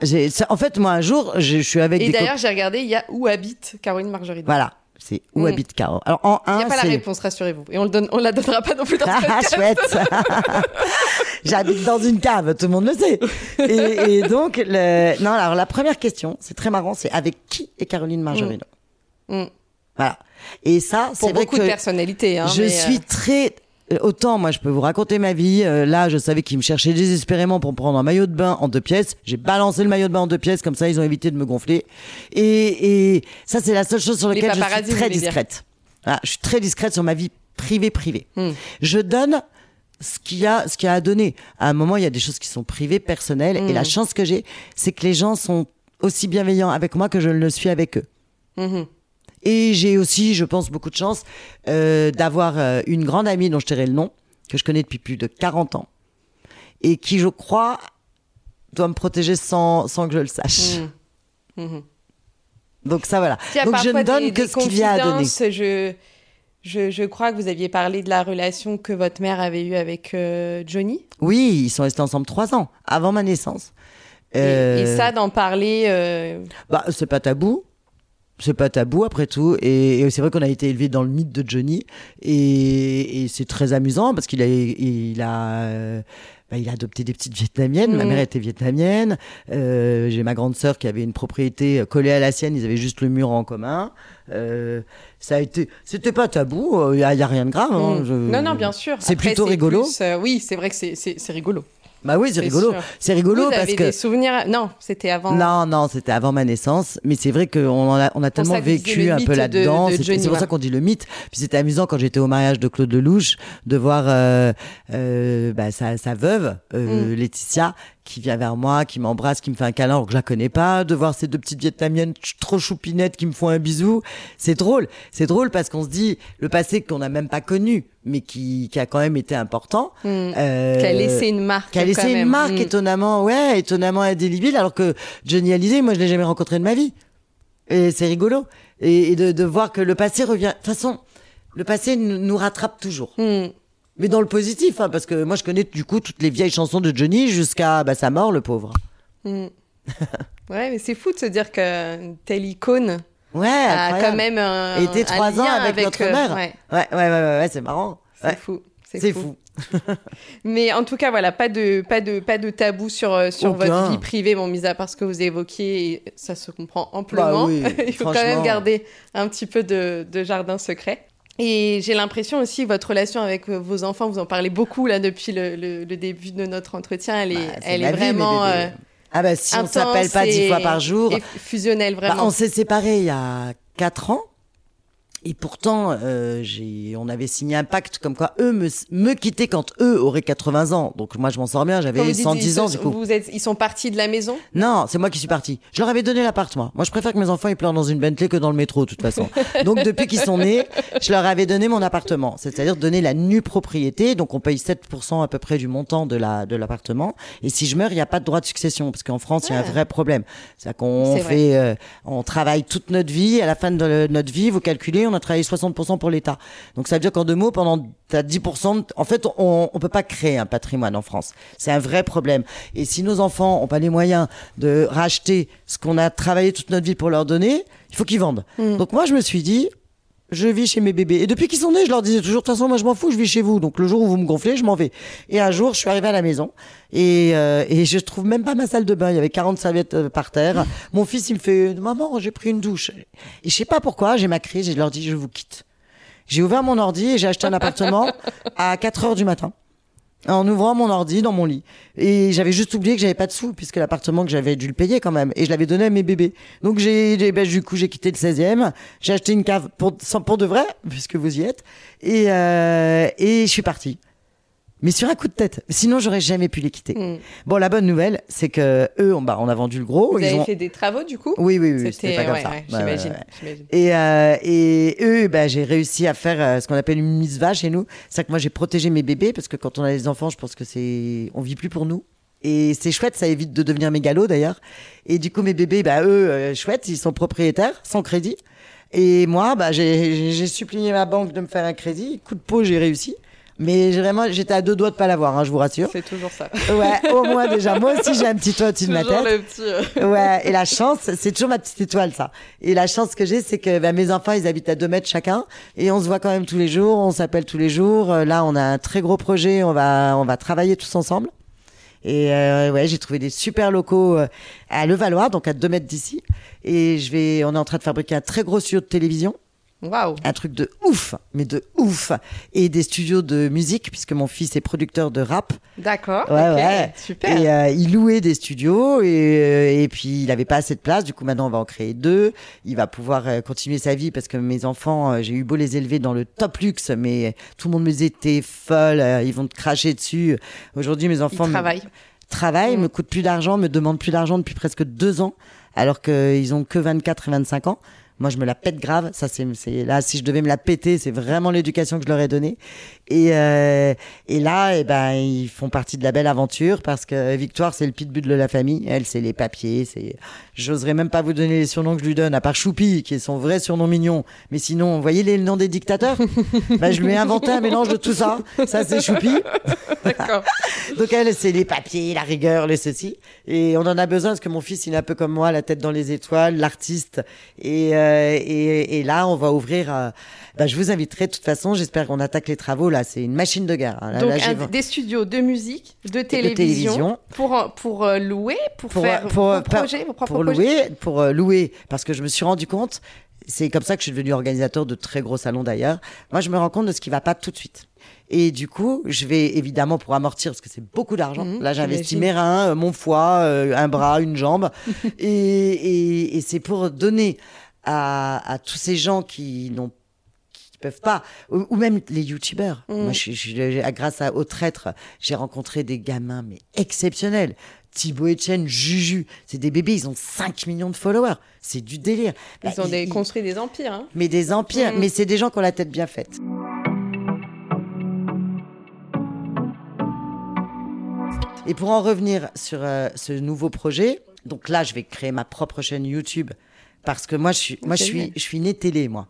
E: En fait, moi, un jour, je, suis avec
A: Et d'ailleurs, j'ai regardé, il y a où habite Caroline Marjorie.
E: Voilà. C'est où
A: Mm.
E: habite Caro? Alors en
A: Il n'y
E: un,
A: a pas la réponse, rassurez-vous. Et on le donne, on la donnera pas non plus dans <laughs> ce
E: Ah, chouette <laughs> J'habite dans une cave, tout le monde le sait. Et, et donc, le... non, alors la première question, c'est très marrant, c'est avec qui est Caroline Margerino
A: Mm.
E: Voilà. Et ça, c'est vrai
A: beaucoup
E: que
A: de personnalités. Hein,
E: je
A: mais,
E: suis
A: euh,
E: très autant moi je peux vous raconter ma vie euh, là je savais qu'ils me cherchaient désespérément pour me prendre un maillot de bain en deux pièces j'ai balancé le maillot de bain en deux pièces comme ça ils ont évité de me gonfler et, et ça c'est la seule chose sur laquelle je suis très discrète Voilà, je suis très discrète sur ma vie privée privée.
A: Hmm.
E: Je donne ce qu'il y a, ce qu'il y a à donner. À un moment, il y a des choses qui sont privées, personnelles, et la chance que j'ai, c'est que les gens sont aussi bienveillants avec moi que je le suis avec eux.
A: Mhm.
E: Et j'ai aussi, je pense, beaucoup de chance euh, d'avoir euh, une grande amie dont je tairai le nom, que je connais depuis plus de 40 ans, et qui, je crois, doit me protéger sans, sans que je le sache.
A: Mhm. Mhm.
E: Donc ça, voilà. Donc je ne donne
A: des,
E: que
A: des
E: ce qu'il y a à donner.
A: Je, je, je crois que vous aviez parlé de la relation que votre mère avait eue avec euh, Johnny.
E: Oui, ils sont restés ensemble trois ans, avant ma naissance.
A: Et-
E: Euh,
A: Et, ça, d'en parler. euh,
E: Bah, c'est pas tabou. C'est pas tabou après tout. Et, et c'est vrai qu'on a été élevé dans le mythe de Johnny. Et, et c'est très amusant parce qu'il a, il a, euh, bah, il a adopté des petites vietnamiennes. Ma
A: Mhm.
E: mère était vietnamienne. Euh, J'ai ma grande sœur qui avait une propriété collée à la sienne. Ils avaient juste le mur en commun. Euh, ça a été, c'était pas tabou. Il y, a- rien de grave. hein.
A: mm.
E: Je-
A: Non, non, bien sûr.
E: C'est plutôt rigolo.
A: plus, euh, oui, c'est vrai que c'est rigolo.
E: Bah oui, c'est rigolo. C'est rigolo
A: vous
E: parce
A: avez
E: que.
A: des souvenirs. Non, c'était avant.
E: Non, non, c'était avant ma naissance. Mais c'est vrai qu'on a, on a tellement
A: ça
E: vécu un peu
A: de-
E: là-dedans.
A: de
E: C'est pour ça qu'on dit le mythe. Puis c'était amusant quand j'étais au mariage de Claude Lelouch de voir euh, euh, bah, sa, sa veuve, euh,
A: Mm.
E: Laetitia, qui vient vers moi, qui m'embrasse, qui me fait un câlin alors que je la connais pas. De voir ces deux petites vietnamiennes trop choupinettes qui me font un bisou. C'est drôle. C'est drôle parce qu'on se dit le passé qu'on n'a même pas connu, mais qui, qui a quand même été important. Euh,
A: Qui a laissé une marque.
E: qui a laissé
A: quand
E: une marque
A: Mm.
E: étonnamment, ouais, étonnamment indélébile, alors que Johnny Hallyday, moi, je l'ai jamais rencontré de ma vie. Et c'est rigolo. Et, et de, de voir que le passé revient. De toute façon, le passé nous rattrape toujours.
A: Mm.
E: Mais dans le positif, hein, parce que moi, je connais du coup toutes les vieilles chansons de Johnny jusqu'à bah, sa mort, le pauvre.
A: Mm. <laughs> ouais, mais c'est fou de se dire que telle icône
E: Ouais,
A: a
E: incroyable.
A: quand même un. Un
E: trois ans
A: lien
E: avec, notre
A: euh,
E: mère.
A: ouais,
E: Ouais, ouais, ouais, c'est marrant.
A: c'est fou.
E: C'est fou. <laughs>
A: Mais en tout cas, voilà, pas de, pas de, pas de tabou sur, euh, sur
E: Aucun.
A: votre vie privée, bon, mis à part ce que vous évoquiez, et ça se comprend amplement.
E: Bah oui, <laughs>
A: Il faut quand même garder un petit peu de, de jardin secret. Et j'ai l'impression aussi, votre relation avec euh, vos enfants, vous en parlez beaucoup là depuis le, le- le début de notre entretien, elle est,
E: Bah,
A: elle est
E: vie,
A: vraiment euh,
E: Ah bah si on s'appelle pas dix fois par jour,
A: fusionnelle
E: Bah,
A: vraiment.
E: on s'est séparés il y a 4 ans. Et pourtant, euh, on avait signé un pacte comme quoi eux me, me quittaient quand eux auraient 80 ans. Donc moi, je m'en sors bien. J'avais
A: vous dites,
E: 110
A: ils,
E: ans du coup.
A: vous êtes, ils sont partis de la maison?
E: Non, c'est moi qui suis parti. Je leur avais donné l'appart, moi. Moi, je préfère que mes enfants ils pleurent dans une Bentley que dans le métro, de toute façon. <laughs> Donc depuis qu'ils sont nés, je leur avais donné mon appartement. C'est-à-dire donner la nue propriété. Donc on paye 7% à peu près du montant de la de l'appartement. Et si je meurs, il n'y a pas de droit de succession parce qu'en France, il y a un
A: Ah.
E: vrai problème. C'est-à-dire qu'on fait, euh, on travaille toute notre vie. À la fin de notre vie, vous calculez, on a travaillé 60% pour l'État. Donc ça veut dire qu'en deux mots, pendant t'as 10%, de- en fait, on on peut pas créer un patrimoine en France. C'est un vrai problème. Et si nos enfants ont pas les moyens de racheter ce qu'on a travaillé toute notre vie pour leur donner, il faut qu'ils vendent. Donc moi, je me suis dit, je vis chez mes bébés. Et depuis qu'ils sont nés, je leur disais toujours, de toute façon, moi, je m'en fous, je vis chez vous. Donc le jour où vous me gonflez, je m'en vais. Et un jour, je suis arrivée à la maison et, euh, et je trouve même pas ma salle de bain. Il y avait 40 serviettes euh, par terre. Mon fils, il me fait, maman, j'ai pris une douche. Et je sais pas pourquoi, j'ai ma crise et je leur dis, je vous quitte. J'ai ouvert mon ordi et j'ai acheté un appartement à 4 heures du matin. En ouvrant mon ordi dans mon lit. Et j'avais juste oublié que j'avais pas de sous, puisque l'appartement que j'avais dû le payer quand même. Et je l'avais donné à mes bébés. Donc j'ai, ben, du coup, j'ai quitté le 16e. J'ai acheté une cave pour, pour de vrai, puisque vous y êtes. Et, euh, et je suis partie. Mais sur un coup de tête. Sinon, j'aurais jamais pu les quitter.
A: Mm.
E: Bon, la bonne nouvelle, c'est que eux, on, bah, on a vendu le gros.
A: Vous
E: Ils
A: avez
E: ont-
A: fait des travaux du coup?
E: Oui, oui, oui. C'était pas comme
A: ouais,
E: ça.
A: ouais, j'imagine,
E: ouais. Et, euh, et eux, ben, j'ai réussi à faire euh, ce qu'on appelle une mise va chez nous. C'est que moi, j'ai protégé mes bébés parce que quand on a des enfants, je pense que c'est, on vit plus pour nous. Et c'est chouette, ça évite de devenir mégalo d'ailleurs. Et du coup, mes bébés, bah, eux, euh, chouette, ils sont propriétaires, sans crédit. Et moi, bah, j'ai supplié ma banque de me faire un crédit. Coup de peau, j'ai réussi. Mais j'ai vraiment, j'étais à deux doigts de pas l'avoir, hein, je vous rassure.
A: C'est toujours ça.
E: Ouais, au moins déjà. Moi aussi, j'ai un petit toit au-dessus de ma tête.
A: le petit. euh,
E: Ouais, et la chance, c'est toujours ma petite étoile, ça. Et la chance que j'ai, c'est que bah, mes enfants, ils habitent à deux mètres chacun, et on se voit quand même tous les jours, on s'appelle tous les jours. Euh, Là, on a un très gros projet, on va, on va travailler tous ensemble. Et euh, ouais, j'ai trouvé des super locaux euh, à Levallois, donc à deux mètres d'ici. Et je vais, on est en train de fabriquer un très gros studio de télévision.
A: Waouh.
E: Un truc de ouf, mais de ouf. Et des studios de musique, puisque mon fils est producteur de rap.
A: D'accord.
E: Ouais, ouais.
A: Super.
E: Et euh, il louait des studios et, euh, et puis il n'avait pas assez de place. Du coup, maintenant, on va en créer deux. Il va pouvoir euh, continuer sa vie parce que mes enfants, euh, j'ai eu beau les élever dans le top luxe, mais tout le monde me disait t'es folle, ils vont te cracher dessus. Aujourd'hui, mes enfants me-
A: travaille.
E: travaillent,
A: Mm.
E: me coûtent plus d'argent, me demandent plus d'argent depuis presque deux ans, alors qu'ils ont que 24 et 25 ans. Moi, je me la pète grave. Ça, c'est, là, si je devais me la péter, c'est vraiment l'éducation que je leur ai donnée. Et, euh, et là, eh ben, ils font partie de la belle aventure parce que Victoire, c'est le pitbull de la famille. Elle, c'est les papiers. C'est, j'oserais même pas vous donner les surnoms que je lui donne, à part Choupi, qui est son vrai surnom mignon. Mais sinon, vous voyez les noms des dictateurs? <laughs> ben, je lui ai inventé un mélange de tout ça. Ça, c'est Choupi. <laughs>
A: D'accord.
E: Donc elle, c'est les papiers, la rigueur, les ceci. Et on en a besoin parce que mon fils, il est un peu comme moi, la tête dans les étoiles, l'artiste. Et, euh, et, et là, on va ouvrir. euh, bah, je vous inviterai de toute façon. J'espère qu'on attaque les travaux. Là, c'est une machine de guerre. hein. Là,
A: Donc
E: là,
A: un- des studios de musique, de télévision,
E: télévision.
A: pour pour euh, louer, pour,
E: Pour,
A: faire
E: euh, pour,
A: vos
E: euh,
A: projets, vos propres
E: pour
A: projets?
E: louer, pour euh, louer, parce que je me suis rendu compte. C'est comme ça que je suis devenu organisateur de très gros salons d'ailleurs. Moi, je me rends compte de ce qui va pas tout de suite. Et du coup, je vais évidemment pour amortir parce que c'est beaucoup d'argent.
A: Mhm,
E: Là, j'investis mes reins, euh, mon foie, euh, un bras, une jambe, <laughs> et, et, et c'est pour donner à, à tous ces gens qui n'ont qui peuvent pas, ou, ou même les youtubeurs.
A: Mhm.
E: Moi, je, je- grâce à Au Traître, j'ai rencontré des gamins mais exceptionnels. Thibaut Etienne, Juju, c'est des bébés, ils ont 5 millions de followers. C'est du délire.
A: Ils
E: Bah,
A: ont des,
E: ils-
A: construit des empires. Hein.
E: mais des empires,
A: Mhm.
E: mais c'est des gens qui ont la tête bien faite. Et pour en revenir sur euh, ce nouveau projet, donc là, je vais créer ma propre chaîne YouTube parce que moi, je suis, moi, je suis, je suis née télé, moi.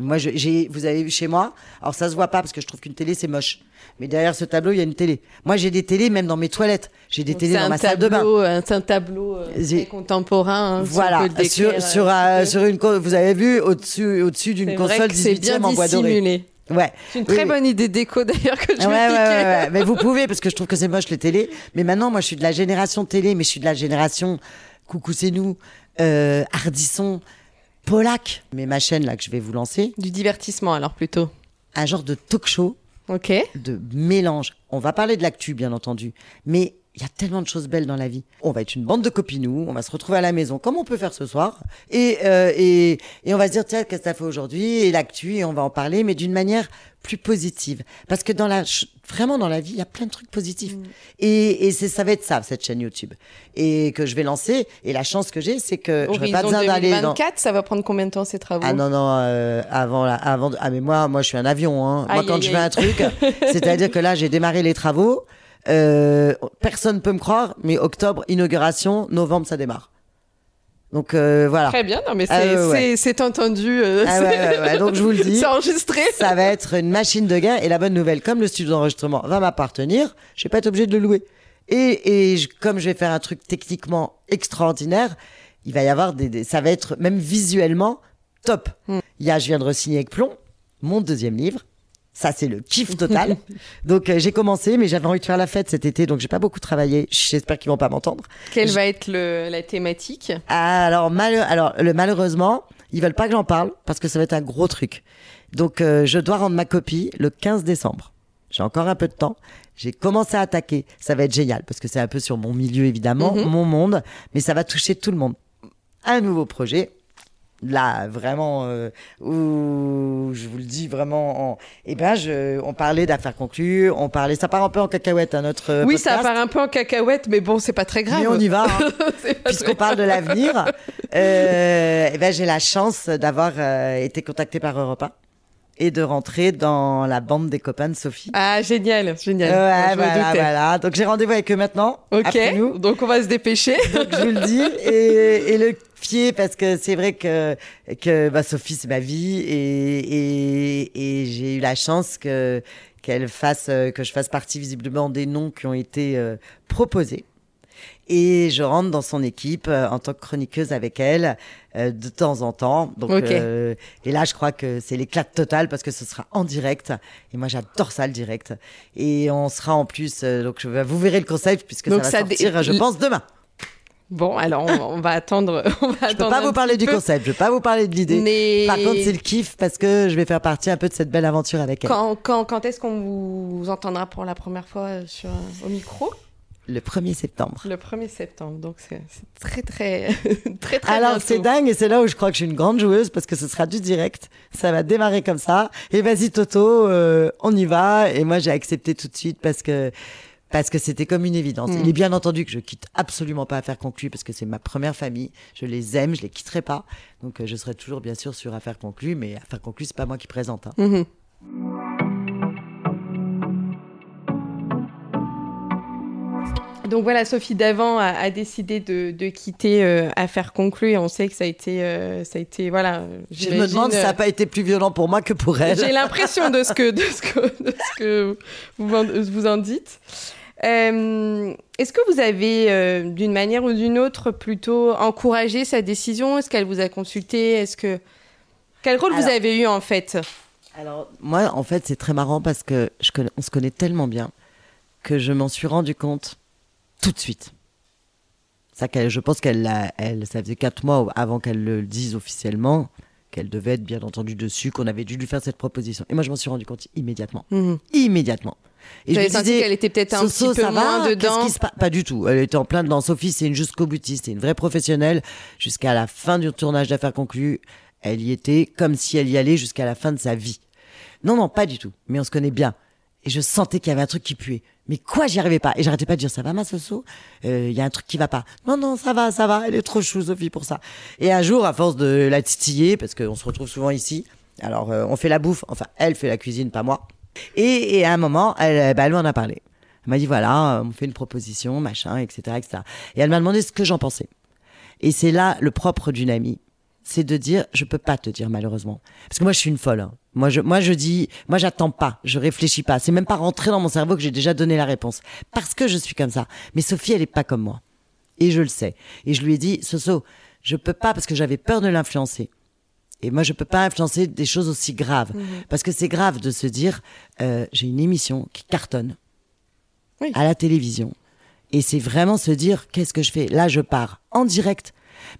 E: Moi, j'ai, vous avez vu chez moi. Alors, ça se voit pas parce que je trouve qu'une télé, c'est moche. Mais derrière ce tableau, il y a une télé. Moi, j'ai des télés même dans mes toilettes. J'ai des télés dans ma salle de bain.
A: tableau, euh, C'est un tableau euh, très contemporain. hein, si
E: Voilà,
A: le
E: sur, sur,
A: euh,
E: euh, sur une, co- vous avez vu au-dessus, au-dessus d'une console
A: que c'est
E: 18e
A: bien
E: en bois doré. Ouais.
A: C'est une très
E: oui.
A: bonne idée déco <laughs> d'ailleurs que je
E: Ouais, ouais, ouais, ouais. Mais vous pouvez, parce que je trouve que c'est moche les télés. Mais maintenant, moi, je suis de la génération télé, mais je suis de la génération Coucou, c'est nous, euh, Hardisson, Polak. Mais ma chaîne, là, que je vais vous lancer,
A: Du divertissement alors plutôt.
E: un genre de talk show,
A: Ok.
E: de mélange. On va parler de l'actu, bien entendu. Mais il y a tellement de choses belles dans la vie. On va être une bande de copinous, on va se retrouver à la maison, comme on peut faire ce soir. Et, euh, et, et on va se dire, tiens, qu'est-ce que t'as fait aujourd'hui? Et l'actu, et on va en parler, mais d'une manière plus positive. Parce que dans la, vraiment dans la vie, il y a plein de trucs positifs. Et, et c'est, ça va être ça, cette chaîne YouTube. Et que je vais lancer. Et la chance que j'ai, c'est que je pas besoin d'aller dans...
A: 2024, ça va prendre combien de temps ces travaux?
E: Ah non non euh, avant la avant de- ah mais moi moi je suis un avion hein. moi quand
A: aïe,
E: je fais
A: aïe.
E: un truc <laughs> c'est-à-dire que là j'ai démarré les travaux euh, personne peut me croire mais octobre inauguration novembre ça démarre donc euh, voilà
A: Très bien, non mais c'est
E: Ah ouais, ouais.
A: c'est- c'est entendu. euh,
E: Ah ouais, ouais, ouais, donc je vous le dis <laughs>
A: C'est enregistré.
E: ça va être une machine de guerre et la bonne nouvelle comme le studio d'enregistrement va m'appartenir je vais pas être obligé de le louer et, et je- comme je vais faire un truc techniquement extraordinaire il va y avoir des, des- ça va être même visuellement top
A: Hmm.
E: il y a je viens de re-signer avec plomb mon deuxième livre ça c'est le kiff total <laughs> donc euh, j'ai commencé mais j'avais envie de faire la fête cet été donc j'ai pas beaucoup travaillé j'espère qu'ils vont pas m'entendre
A: Quelle va être le, la thématique?
E: Alors, mal- alors le, malheureusement, ils veulent pas que j'en parle parce que ça va être un gros truc. Donc, euh, je dois rendre ma copie le 15 décembre. J'ai encore un peu de temps. J'ai commencé à attaquer. Ça va être génial parce que c'est un peu sur mon milieu, évidemment,
A: Mhm.
E: mon monde, mais ça va toucher tout le monde. Un nouveau projet. Là, vraiment, euh, où je vous le dis vraiment, en- eh ben, je, on parlait d'affaires conclues, on parlait, ça part un peu en cacahuète à notre euh,
A: Oui, ça part un peu en cacahuète, mais bon, c'est pas très grave.
E: Mais on y va. hein. <laughs> Puisqu'on parle de l'avenir, euh, eh ben, j'ai la chance d'avoir euh, été contactée par Europe 1 et de rentrer dans la bande des copains de Sophie.
A: Ah, génial, génial.
E: ouais, voilà, voilà. Donc j'ai rendez-vous avec eux maintenant.
A: Ok,
E: nous.
A: donc on va se dépêcher.
E: Donc je vous le dis. Et, et le pied, parce que c'est vrai que, que bah, Sophie, c'est ma vie. Et, et, et j'ai eu la chance que qu'elle fasse, euh, que je fasse partie visiblement des noms qui ont été euh, proposés. Et je rentre dans son équipe euh, en tant que chroniqueuse avec elle euh, de temps en temps. Donc, euh, et là, je crois que c'est l'éclat total parce que ce sera en direct. Et moi, j'adore ça le direct. Et on sera en plus. donc, je, vous verrez le concept puisque
A: Donc
E: ça va sortir, je pense, demain.
A: Bon, alors on, on va attendre. <laughs> On va
E: Je peux pas vous parler du concept, je peux pas vous parler de l'idée.
A: Mais
E: Par contre, c'est le kiff parce que je vais faire partie un peu de cette belle aventure avec elle.
A: quand, quand, quand est-ce qu'on vous entendra pour la première fois sur, au micro?
E: Le 1er septembre.
A: Le 1er septembre. Donc c'est très, très, <laughs> très, très
E: Alors c'est dingue et c'est là où je crois que je suis une grande joueuse parce que ce sera du direct. Ça va démarrer comme ça. Et vas-y Toto, euh, on y va. Et moi j'ai accepté tout de suite parce que parce que c'était comme une évidence. Il est bien entendu que je quitte absolument pas Affaires conclues parce que c'est ma première famille. Je les aime, je les quitterai pas. Donc euh, je serai toujours bien sûr sur Affaires conclues, mais Affaires conclues c'est pas moi qui présente. hein.
A: Mhm. Donc voilà, Sophie Davant a, a décidé de, de quitter euh, Affaires conclues et on sait que ça a été, euh, ça a été voilà.
E: Je me demande si ça
A: euh,
E: n'a pas été plus violent pour moi que pour elle.
A: J'ai l'impression de ce que, de ce que, de ce que vous, en, vous en dites. Euh, Est-ce que vous avez, euh, d'une manière ou d'une autre, plutôt encouragé sa décision? Est-ce qu'elle vous a consulté? Est-ce que quel rôle vous avez eu en fait?
E: Alors, moi, en fait, c'est très marrant parce que je connais- on se connaît tellement bien que je m'en suis rendu compte tout de suite. Ça, je pense qu'elle, elle, ça faisait quatre mois avant qu'elle le dise officiellement, qu'elle devait être bien entendu dessus, qu'on avait dû lui faire cette proposition. Et moi, je m'en suis rendu compte immédiatement. Immédiatement. Et je
A: J'avais
E: me disais,
A: qu'elle était peut-être un petit peu moins dedans.
E: Se Pas du tout. Elle était en plein dedans. Sophie, c'est une jusqu'au boutiste, c'est une vraie professionnelle. Jusqu'à la fin du tournage d'affaires conclues, elle y était comme si elle y allait jusqu'à la fin de sa vie. Non, non, pas du tout. Mais on se connaît bien. Et je sentais qu'il y avait un truc qui puait. Mais quoi, j'y arrivais pas. Et j'arrêtais pas de dire, ça va ma Soso? Euh, Il y a un truc qui va pas. Non, non, ça va, ça va. Elle est trop chou, Sophie, pour ça. Et un jour, à force de la titiller, parce qu'on se retrouve souvent ici, alors euh, on fait la bouffe, enfin, elle fait la cuisine, pas moi. Et, et à un moment, elle, bah, elle m'en a parlé. Elle m'a dit, voilà, euh, on fait une proposition, machin, etc., etc. Et elle m'a demandé ce que j'en pensais. Et c'est là le propre d'une amie, c'est de dire, je peux pas te dire malheureusement, parce que moi je suis une folle. hein. Moi je, moi je dis, moi j'attends pas, je réfléchis pas. C'est même pas rentré dans mon cerveau que j'ai déjà donné la réponse, parce que je suis comme ça. Mais Sophie, elle est pas comme moi, et je le sais. Et je lui ai dit, Soso, je peux pas parce que j'avais peur de l'influencer. Et moi, je peux pas influencer des choses aussi graves, parce que c'est grave de se dire, euh, j'ai une émission qui cartonne
A: Oui.
E: à la télévision. Et c'est vraiment se dire, qu'est-ce que je fais? Là, je pars en direct.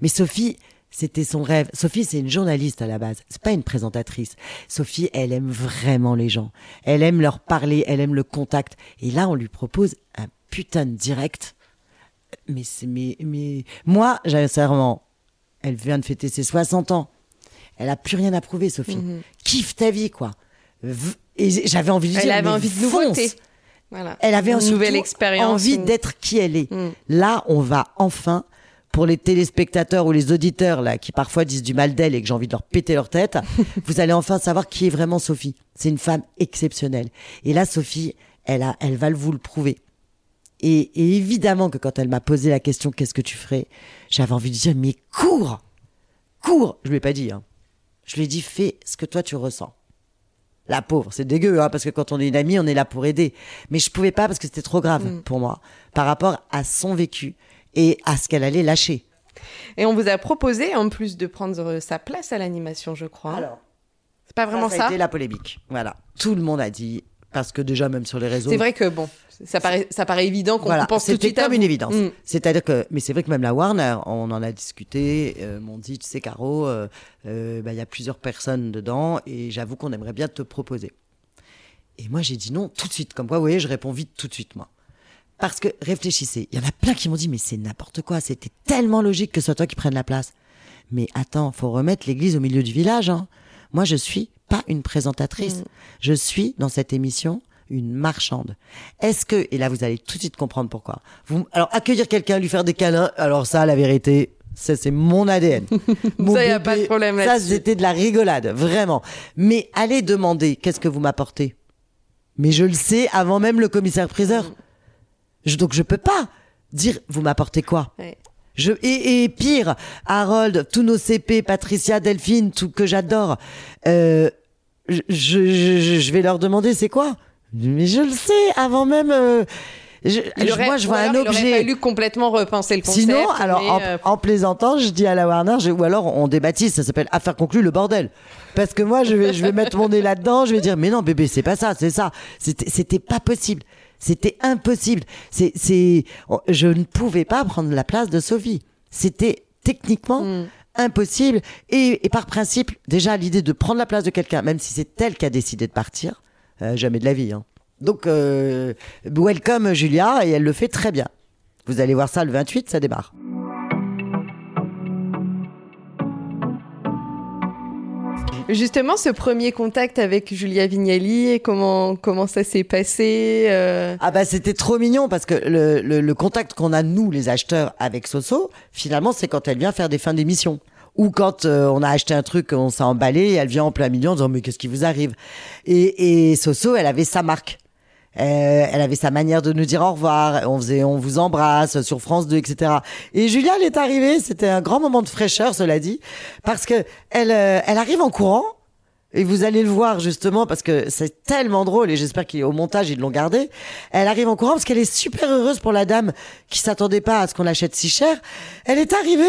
E: Mais Sophie, c'était son rêve. Sophie, c'est une journaliste à la base. C'est pas une présentatrice. Sophie, elle aime vraiment les gens. Elle aime leur parler, elle aime le contact. Et là, on lui propose un putain de direct. Mais c'est, mais, mais, moi, j'avais sincèrement, elle vient de fêter ses 60 ans. Elle a plus rien à prouver, Sophie. Kiffe ta vie, quoi. Et j'avais envie de
A: Elle
E: dire,
A: avait
E: mais
A: envie de nouveauté. Voilà.
E: Elle avait
A: une nouvelle expérience.
E: envie d'être qui elle est.
A: Mm.
E: Là, on va enfin, pour les téléspectateurs ou les auditeurs là, qui parfois disent du mal d'elle et que j'ai envie de leur péter leur tête, <laughs> vous allez enfin savoir qui est vraiment Sophie. C'est une femme exceptionnelle. Et là, Sophie, elle, a, elle va vous le prouver. Et, et évidemment que quand elle m'a posé la question qu'est-ce que tu ferais, j'avais envie de dire mais cours, cours. Je lui ai pas dit. Hein. Je lui ai dit fais ce que toi tu ressens. La pauvre, c'est dégueu, hein, parce que quand on est une amie, on est là pour aider. Mais je pouvais pas parce que c'était trop grave
A: Mm.
E: pour moi, par rapport à son vécu et à ce qu'elle allait lâcher.
A: Et on vous a proposé, en plus de prendre sa place à l'animation, je crois.
E: Alors,
A: c'est pas vraiment
E: ça,
A: ça.
E: a été la polémique. Voilà. Tout le monde a dit, parce que déjà, même sur les réseaux.
A: C'est vrai que bon, ça paraît, ça paraît évident qu'on
E: Voilà,
A: pense tout de suite à
E: comme
A: vous.
E: une évidence.
A: Mm.
E: C'est-à-dire que, mais c'est vrai que même la Warner, on en a discuté, euh, m'ont dit, tu sais, Caro, euh, euh, bah, il y a plusieurs personnes dedans et j'avoue qu'on aimerait bien te proposer. Et moi, j'ai dit non tout de suite. Comme quoi, vous voyez, je réponds vite tout de suite, moi. Parce que réfléchissez, il y en a plein qui m'ont dit, mais c'est n'importe quoi, c'était tellement logique que ce soit toi qui prenne la place. Mais attends, faut remettre l'église au milieu du village. Hein. Moi, je suis pas une présentatrice. Je suis dans cette émission une marchande. Est-ce que, et là vous allez tout de suite comprendre pourquoi. Vous, alors accueillir quelqu'un, lui faire des câlins, alors ça, la vérité, ça c'est mon ADN. Mon <laughs>
A: Ça, y a pas de problème
E: Ça,
A: là-dessus.
E: c'était de la rigolade, vraiment. Mais allez demander, qu'est-ce que vous m'apportez? Mais je le sais avant même le commissaire-priseur. Je- donc je peux pas dire, vous m'apportez quoi?
A: Ouais.
E: je, et, et pire, Harold, tous nos CP, Patricia, Delphine, tout que j'adore, euh, je, je, je- je vais leur demander c'est quoi? Mais je le sais avant même. euh, je-
A: aurait-
E: moi, je vois un
A: alors, Il aurait
E: objet.
A: fallu complètement repenser le concept.
E: Sinon, alors en,
A: euh,
E: en plaisantant, je dis à la Warner, je- ou alors on débaptise, ça s'appelle Affaire conclue le bordel. Parce que moi, je vais, je vais mettre mon nez là-dedans, je vais dire, mais non, bébé, c'est pas ça, c'est ça. C'était c'était pas possible. C'était impossible. C'est, c'est, oh, je ne pouvais pas prendre la place de Sophie. C'était techniquement
A: Mm.
E: impossible. Et, et par principe, déjà l'idée de prendre la place de quelqu'un, même si c'est elle qui a décidé de partir, euh, jamais de la vie. hein. Donc, euh, welcome Julia, et elle le fait très bien. Vous allez voir ça le 28, ça démarre.
A: Justement, ce premier contact avec Julia Vignali, comment, comment ça s'est passé euh,
E: Ah bah c'était trop mignon parce que le, le, le contact qu'on a nous les acheteurs avec Soso, finalement c'est quand elle vient faire des fins d'émission. Ou quand euh, on a acheté un truc, on s'est emballé, elle vient en plein milieu en disant mais qu'est-ce qui vous arrive? Et, et Soso, elle avait sa marque. Euh, elle avait sa manière de nous dire au revoir. On faisait, on vous embrasse sur France 2, etc. Et Julia, elle est arrivée. C'était un grand moment de fraîcheur, cela dit, parce que elle, euh, elle arrive en courant. Et vous allez le voir justement parce que c'est tellement drôle et j'espère qu'au montage ils l'ont gardé. Elle arrive en courant parce qu'elle est super heureuse pour la dame qui s'attendait pas à ce qu'on l'achète si cher. Elle est arrivée,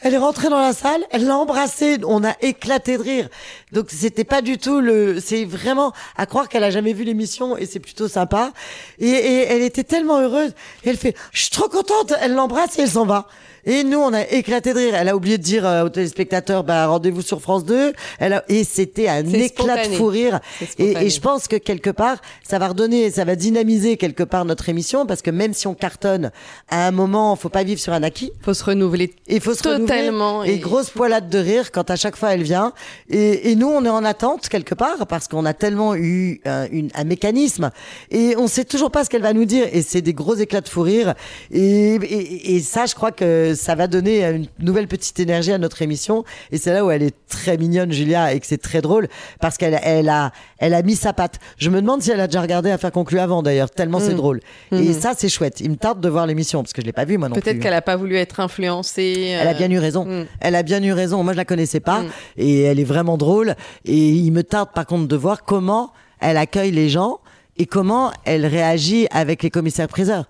E: elle est rentrée dans la salle, elle l'a embrassée, on a éclaté de rire. Donc c'était pas du tout le, c'est vraiment à croire qu'elle a jamais vu l'émission et c'est plutôt sympa. Et, et elle était tellement heureuse et elle fait, je suis trop contente, elle l'embrasse et elle s'en va. Et nous, on a éclaté de rire. Elle a oublié de dire euh, aux téléspectateurs, bah, rendez-vous sur France 2. Elle a... Et c'était un éclat de fou rire. Et, je pense que quelque part, ça va redonner, ça va dynamiser quelque part notre émission parce que même si on cartonne, à un moment, faut pas vivre sur un acquis.
A: faut se renouveler.
E: Il faut se
A: Totalement.
E: Et,
A: et-
E: grosse poilade de rire quand à chaque fois elle vient. Et, et nous, on est en attente quelque part parce qu'on a tellement eu un, une- un mécanisme et on sait toujours pas ce qu'elle va nous dire. Et c'est des gros éclats de fou rire. Et, et, et ça, je crois que ça va donner une nouvelle petite énergie à notre émission. Et c'est là où elle est très mignonne, Julia, et que c'est très drôle parce qu'elle elle a, elle a mis sa patte. Je me demande si elle a déjà regardé à faire conclure avant d'ailleurs, tellement c'est drôle. Et ça, c'est chouette. Il me tarde de voir l'émission parce que je l'ai pas vue moi non plus.
A: Peut-être qu'elle a pas voulu être influencée.
E: Elle a bien eu raison.
A: Mm.
E: Elle a bien eu raison. Moi, je la connaissais pas
A: Mm.
E: et elle est vraiment drôle. Et il me tarde par contre de voir comment elle accueille les gens et comment elle réagit avec les commissaires priseurs.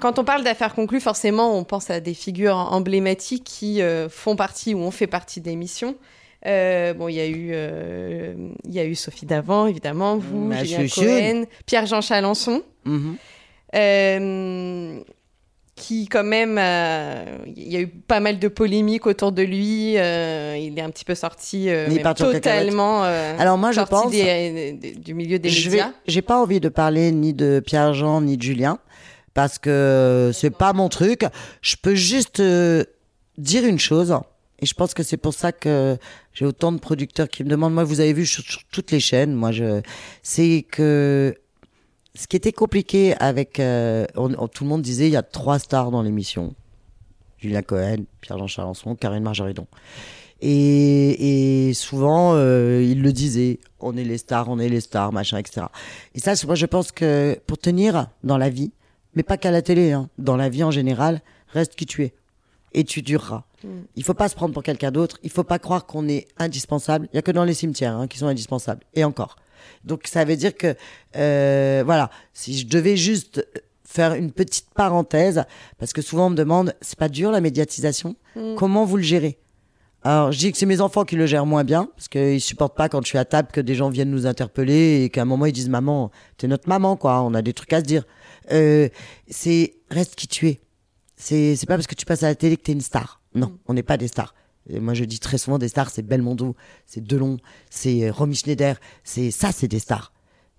A: Quand on parle d'affaires conclues, forcément, on pense à des figures emblématiques qui euh, font partie ou ont fait partie d'émissions. Euh, bon, il y a eu, euh, il y a eu Sophie Davant, évidemment, vous, Julien. Cohen, Pierre-Jean Chalençon,
E: Mhm.
A: Euh, qui quand même, euh, il y a eu pas mal de polémiques autour de lui. euh, il est un petit peu sorti, euh, totalement.
E: Alors moi, je pense-
A: des- des- du milieu des
E: Je
A: médias.
E: j'ai pas envie de parler ni de Pierre-Jean ni de Julien parce que c'est pas mon truc. Je peux juste dire une chose. Et je pense que c'est pour ça que j'ai autant de producteurs qui me demandent. Moi, vous avez vu sur, sur toutes les chaînes. Moi, je, c'est que ce qui était compliqué avec, euh, on- on- tout le monde disait il y a trois stars dans l'émission. Julien Cohen, Pierre-Jean Chalençon, Karine Margeridon. Et, et souvent, euh, il le disait, on est les stars, on est les stars, machin, etc. Et ça, moi, je pense que pour tenir dans la vie, mais pas qu'à la télé, hein, dans la vie en général, reste qui tu es. Et tu dureras. Il faut pas se prendre pour quelqu'un d'autre. Il faut pas croire qu'on est indispensable. Il y a que dans les cimetières hein, qui sont indispensables. Et encore. Donc ça veut dire que, euh, voilà, si je devais juste faire une petite parenthèse, parce que souvent on me demande, c'est pas dur la médiatisation? Comment vous le gérez? Alors, je dis que c'est mes enfants qui le gèrent moins bien, parce qu'ils supportent pas quand je suis à table que des gens viennent nous interpeller et qu'à un moment ils disent maman, t'es notre maman quoi, on a des trucs à se dire. Euh, c'est reste qui tu es. C'est c'est pas parce que tu passes à la télé que t'es une star. Non, on n'est pas des stars. Et moi je dis très souvent des stars, c'est Belmondo, c'est Delon, c'est euh, Romy Schneider, c'est ça, c'est des stars.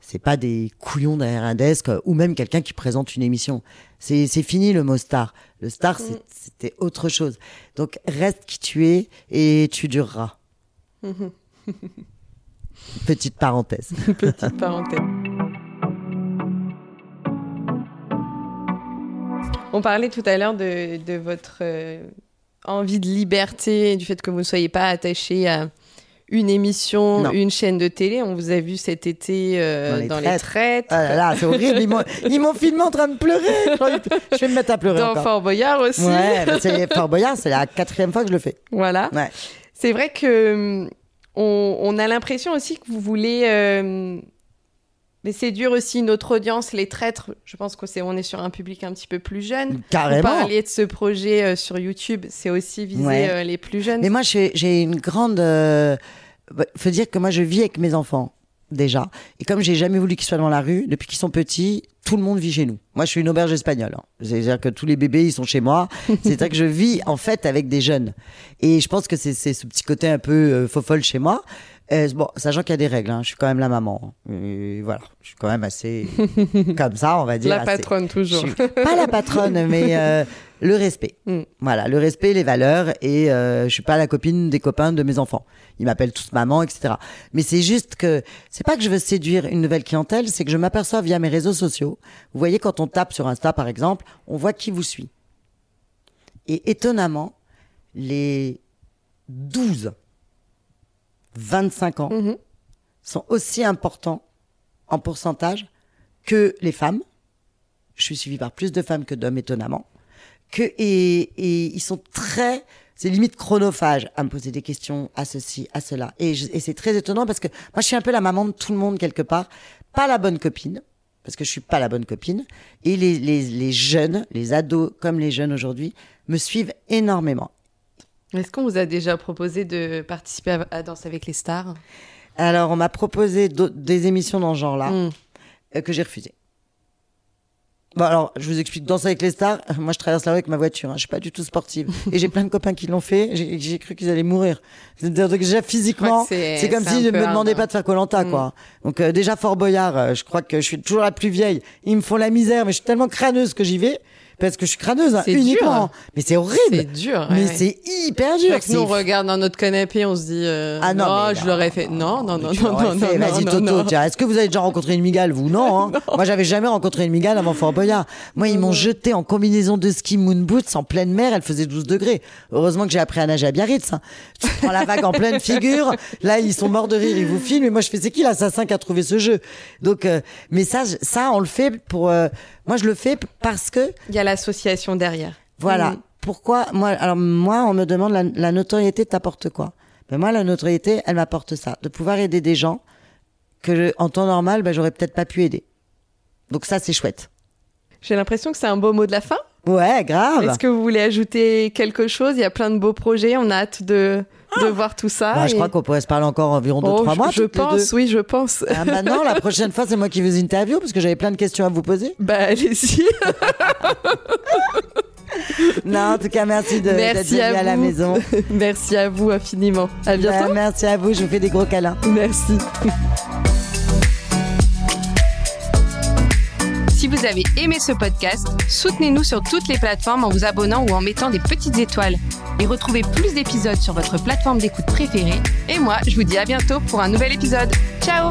E: C'est pas des couillons derrière un desk euh, ou même quelqu'un qui présente une émission. C'est fini le mot star. Le star c'est- c'était autre chose. Donc reste qui tu es et tu dureras. <laughs> Petite parenthèse. <laughs>
A: Petite parenthèse. On parlait tout à l'heure de, de votre euh, envie de liberté, du fait que vous ne soyez pas attaché à une émission,
E: Non.
A: une chaîne de télé. On vous a vu cet été euh,
E: Dans les
A: dans les traites,
E: Ah là là, c'est horrible. Ils m'ont- filmé en train de pleurer. Je vais me mettre à pleurer
A: dans
E: encore.
A: Fort Boyard aussi.
E: Ouais, c'est <laughs> Fort Boyard, c'est la quatrième fois que je le fais.
A: Voilà.
E: Ouais.
A: C'est vrai que hum, on, on a l'impression aussi que vous voulez euh, mais séduire aussi notre audience, les traîtres. Je pense qu'on est, on est sur un public un petit peu plus jeune. Vous
E: Carrément.
A: parliez de ce projet euh, sur YouTube, c'est aussi viser
E: Ouais.
A: euh, les plus jeunes.
E: Mais moi, j'ai une grande. euh, bah, faut dire que moi, je vis avec mes enfants déjà. Et comme j'ai jamais voulu qu'ils soient dans la rue, depuis qu'ils sont petits, tout le monde vit chez nous. Moi, je suis une auberge espagnole. hein. C'est-à-dire que tous les bébés, ils sont chez moi. <laughs> C'est-à-dire que je vis, en fait, avec des jeunes. Et je pense que c'est c'est ce petit côté un peu euh, faux-folle chez moi. Euh, bon, sachant qu'il y a des règles, hein. je suis quand même la maman. Et voilà, je suis quand même assez <laughs> comme ça, on va dire.
A: La
E: assez-
A: patronne, toujours.
E: pas la patronne, <laughs> mais euh, le respect.
A: Mm.
E: Voilà, le respect, les valeurs, et euh, je suis pas la copine des copains de mes enfants. Ils m'appellent tous maman, etc. Mais c'est juste que c'est pas que je veux séduire une nouvelle clientèle, c'est que je m'aperçois via mes réseaux sociaux. Vous voyez, quand on tape sur Insta, par exemple, on voit qui vous suit. Et étonnamment, les 12, 25 ans
A: Mhm.
E: sont aussi importants en pourcentage que les femmes. Je suis suivie par plus de femmes que d'hommes, étonnamment. Que, et, et ils sont très, c'est limite chronophage à me poser des questions à ceci, à cela. Et, je- et c'est très étonnant parce que moi, je suis un peu la maman de tout le monde quelque part. Pas la bonne copine, parce que je suis pas la bonne copine. Et les, les, les jeunes, les ados comme les jeunes aujourd'hui, me suivent énormément.
A: Est-ce qu'on vous a déjà proposé de participer à, à Danse avec les stars?
E: Alors, on m'a proposé des émissions dans ce genre-là.
A: Mm.
E: euh, que j'ai refusé. Bon alors, je vous explique, danser avec les stars, <laughs> moi je traverse la rue avec ma voiture, hein, je suis pas du tout sportive. Et j'ai plein de copains qui l'ont fait, j'ai j'ai cru qu'ils allaient mourir. C'est-à-dire que déjà physiquement,
A: c'est-
E: comme si je
A: peu
E: me demandais pas de faire Colanta quoi. Donc euh, déjà Fort Boyard, euh, je crois que je suis toujours la plus vieille. Ils me font la misère, mais je suis tellement crâneuse que j'y vais. Parce que je suis crâneuse, hein, uniquement.
A: dur.
E: Mais c'est horrible.
A: C'est dur.
E: mais
A: ouais, ouais.
E: c'est hyper dur.
A: que nous, on regarde dans notre canapé, on se dit euh,
E: Ah non,
A: non,
E: mais
A: je l'aurais fait. Non, non, non, non, non, non,
E: Vas-y, Toto, tiens. Est-ce que vous avez déjà rencontré une migale, vous? Non, <laughs> hein Moi, j'avais jamais rencontré une migale avant Fort Boyard. Moi, ils m'ont jeté en combinaison de ski moon boots en pleine mer. Elle faisait 12 degrés. Heureusement que j'ai appris à nager à Biarritz. hein. Tu prends la vague en pleine figure. Là, ils sont morts de rire. Ils vous filment. Et moi, je fais, c'est qui l'assassin qui a trouvé ce jeu? Donc, euh, mais ça, ça, on le fait pour. euh, moi, je le fais parce que
A: Il y a l'association derrière.
E: voilà.
A: Mm.
E: Pourquoi moi Alors moi, on me demande la, la notoriété t'apporte quoi Ben moi, la notoriété, elle m'apporte ça, de pouvoir aider des gens que je- en temps normal, ben j'aurais peut-être pas pu aider. Donc ça, c'est chouette.
A: J'ai l'impression que c'est un beau mot de la fin.
E: Ouais, grave.
A: Est-ce que vous voulez ajouter quelque chose? Il y a plein de beaux projets. On a hâte de, de voir tout ça.
E: Bah, je crois qu'on pourrait se parler encore environ deux,
A: Oh,
E: trois mois.
A: Je pense, oui, je pense.
E: Ah, maintenant, la <laughs> prochaine fois, c'est moi qui vous interview parce que j'avais plein de questions à vous poser.
A: Bah, allez-y. <laughs> <laughs>
E: Non, en tout cas, merci de- d'être
A: Merci
E: venu
A: à
E: à, la maison. <laughs>
A: Merci à vous infiniment. À bientôt.
E: Bah, merci à vous. Je vous fais des gros câlins.
A: Merci. <laughs> Si vous avez aimé ce podcast, soutenez-nous sur toutes les plateformes en vous abonnant ou en mettant des petites étoiles. Et retrouvez plus d'épisodes sur votre plateforme d'écoute préférée. Et moi, je vous dis à bientôt pour un nouvel épisode. Ciao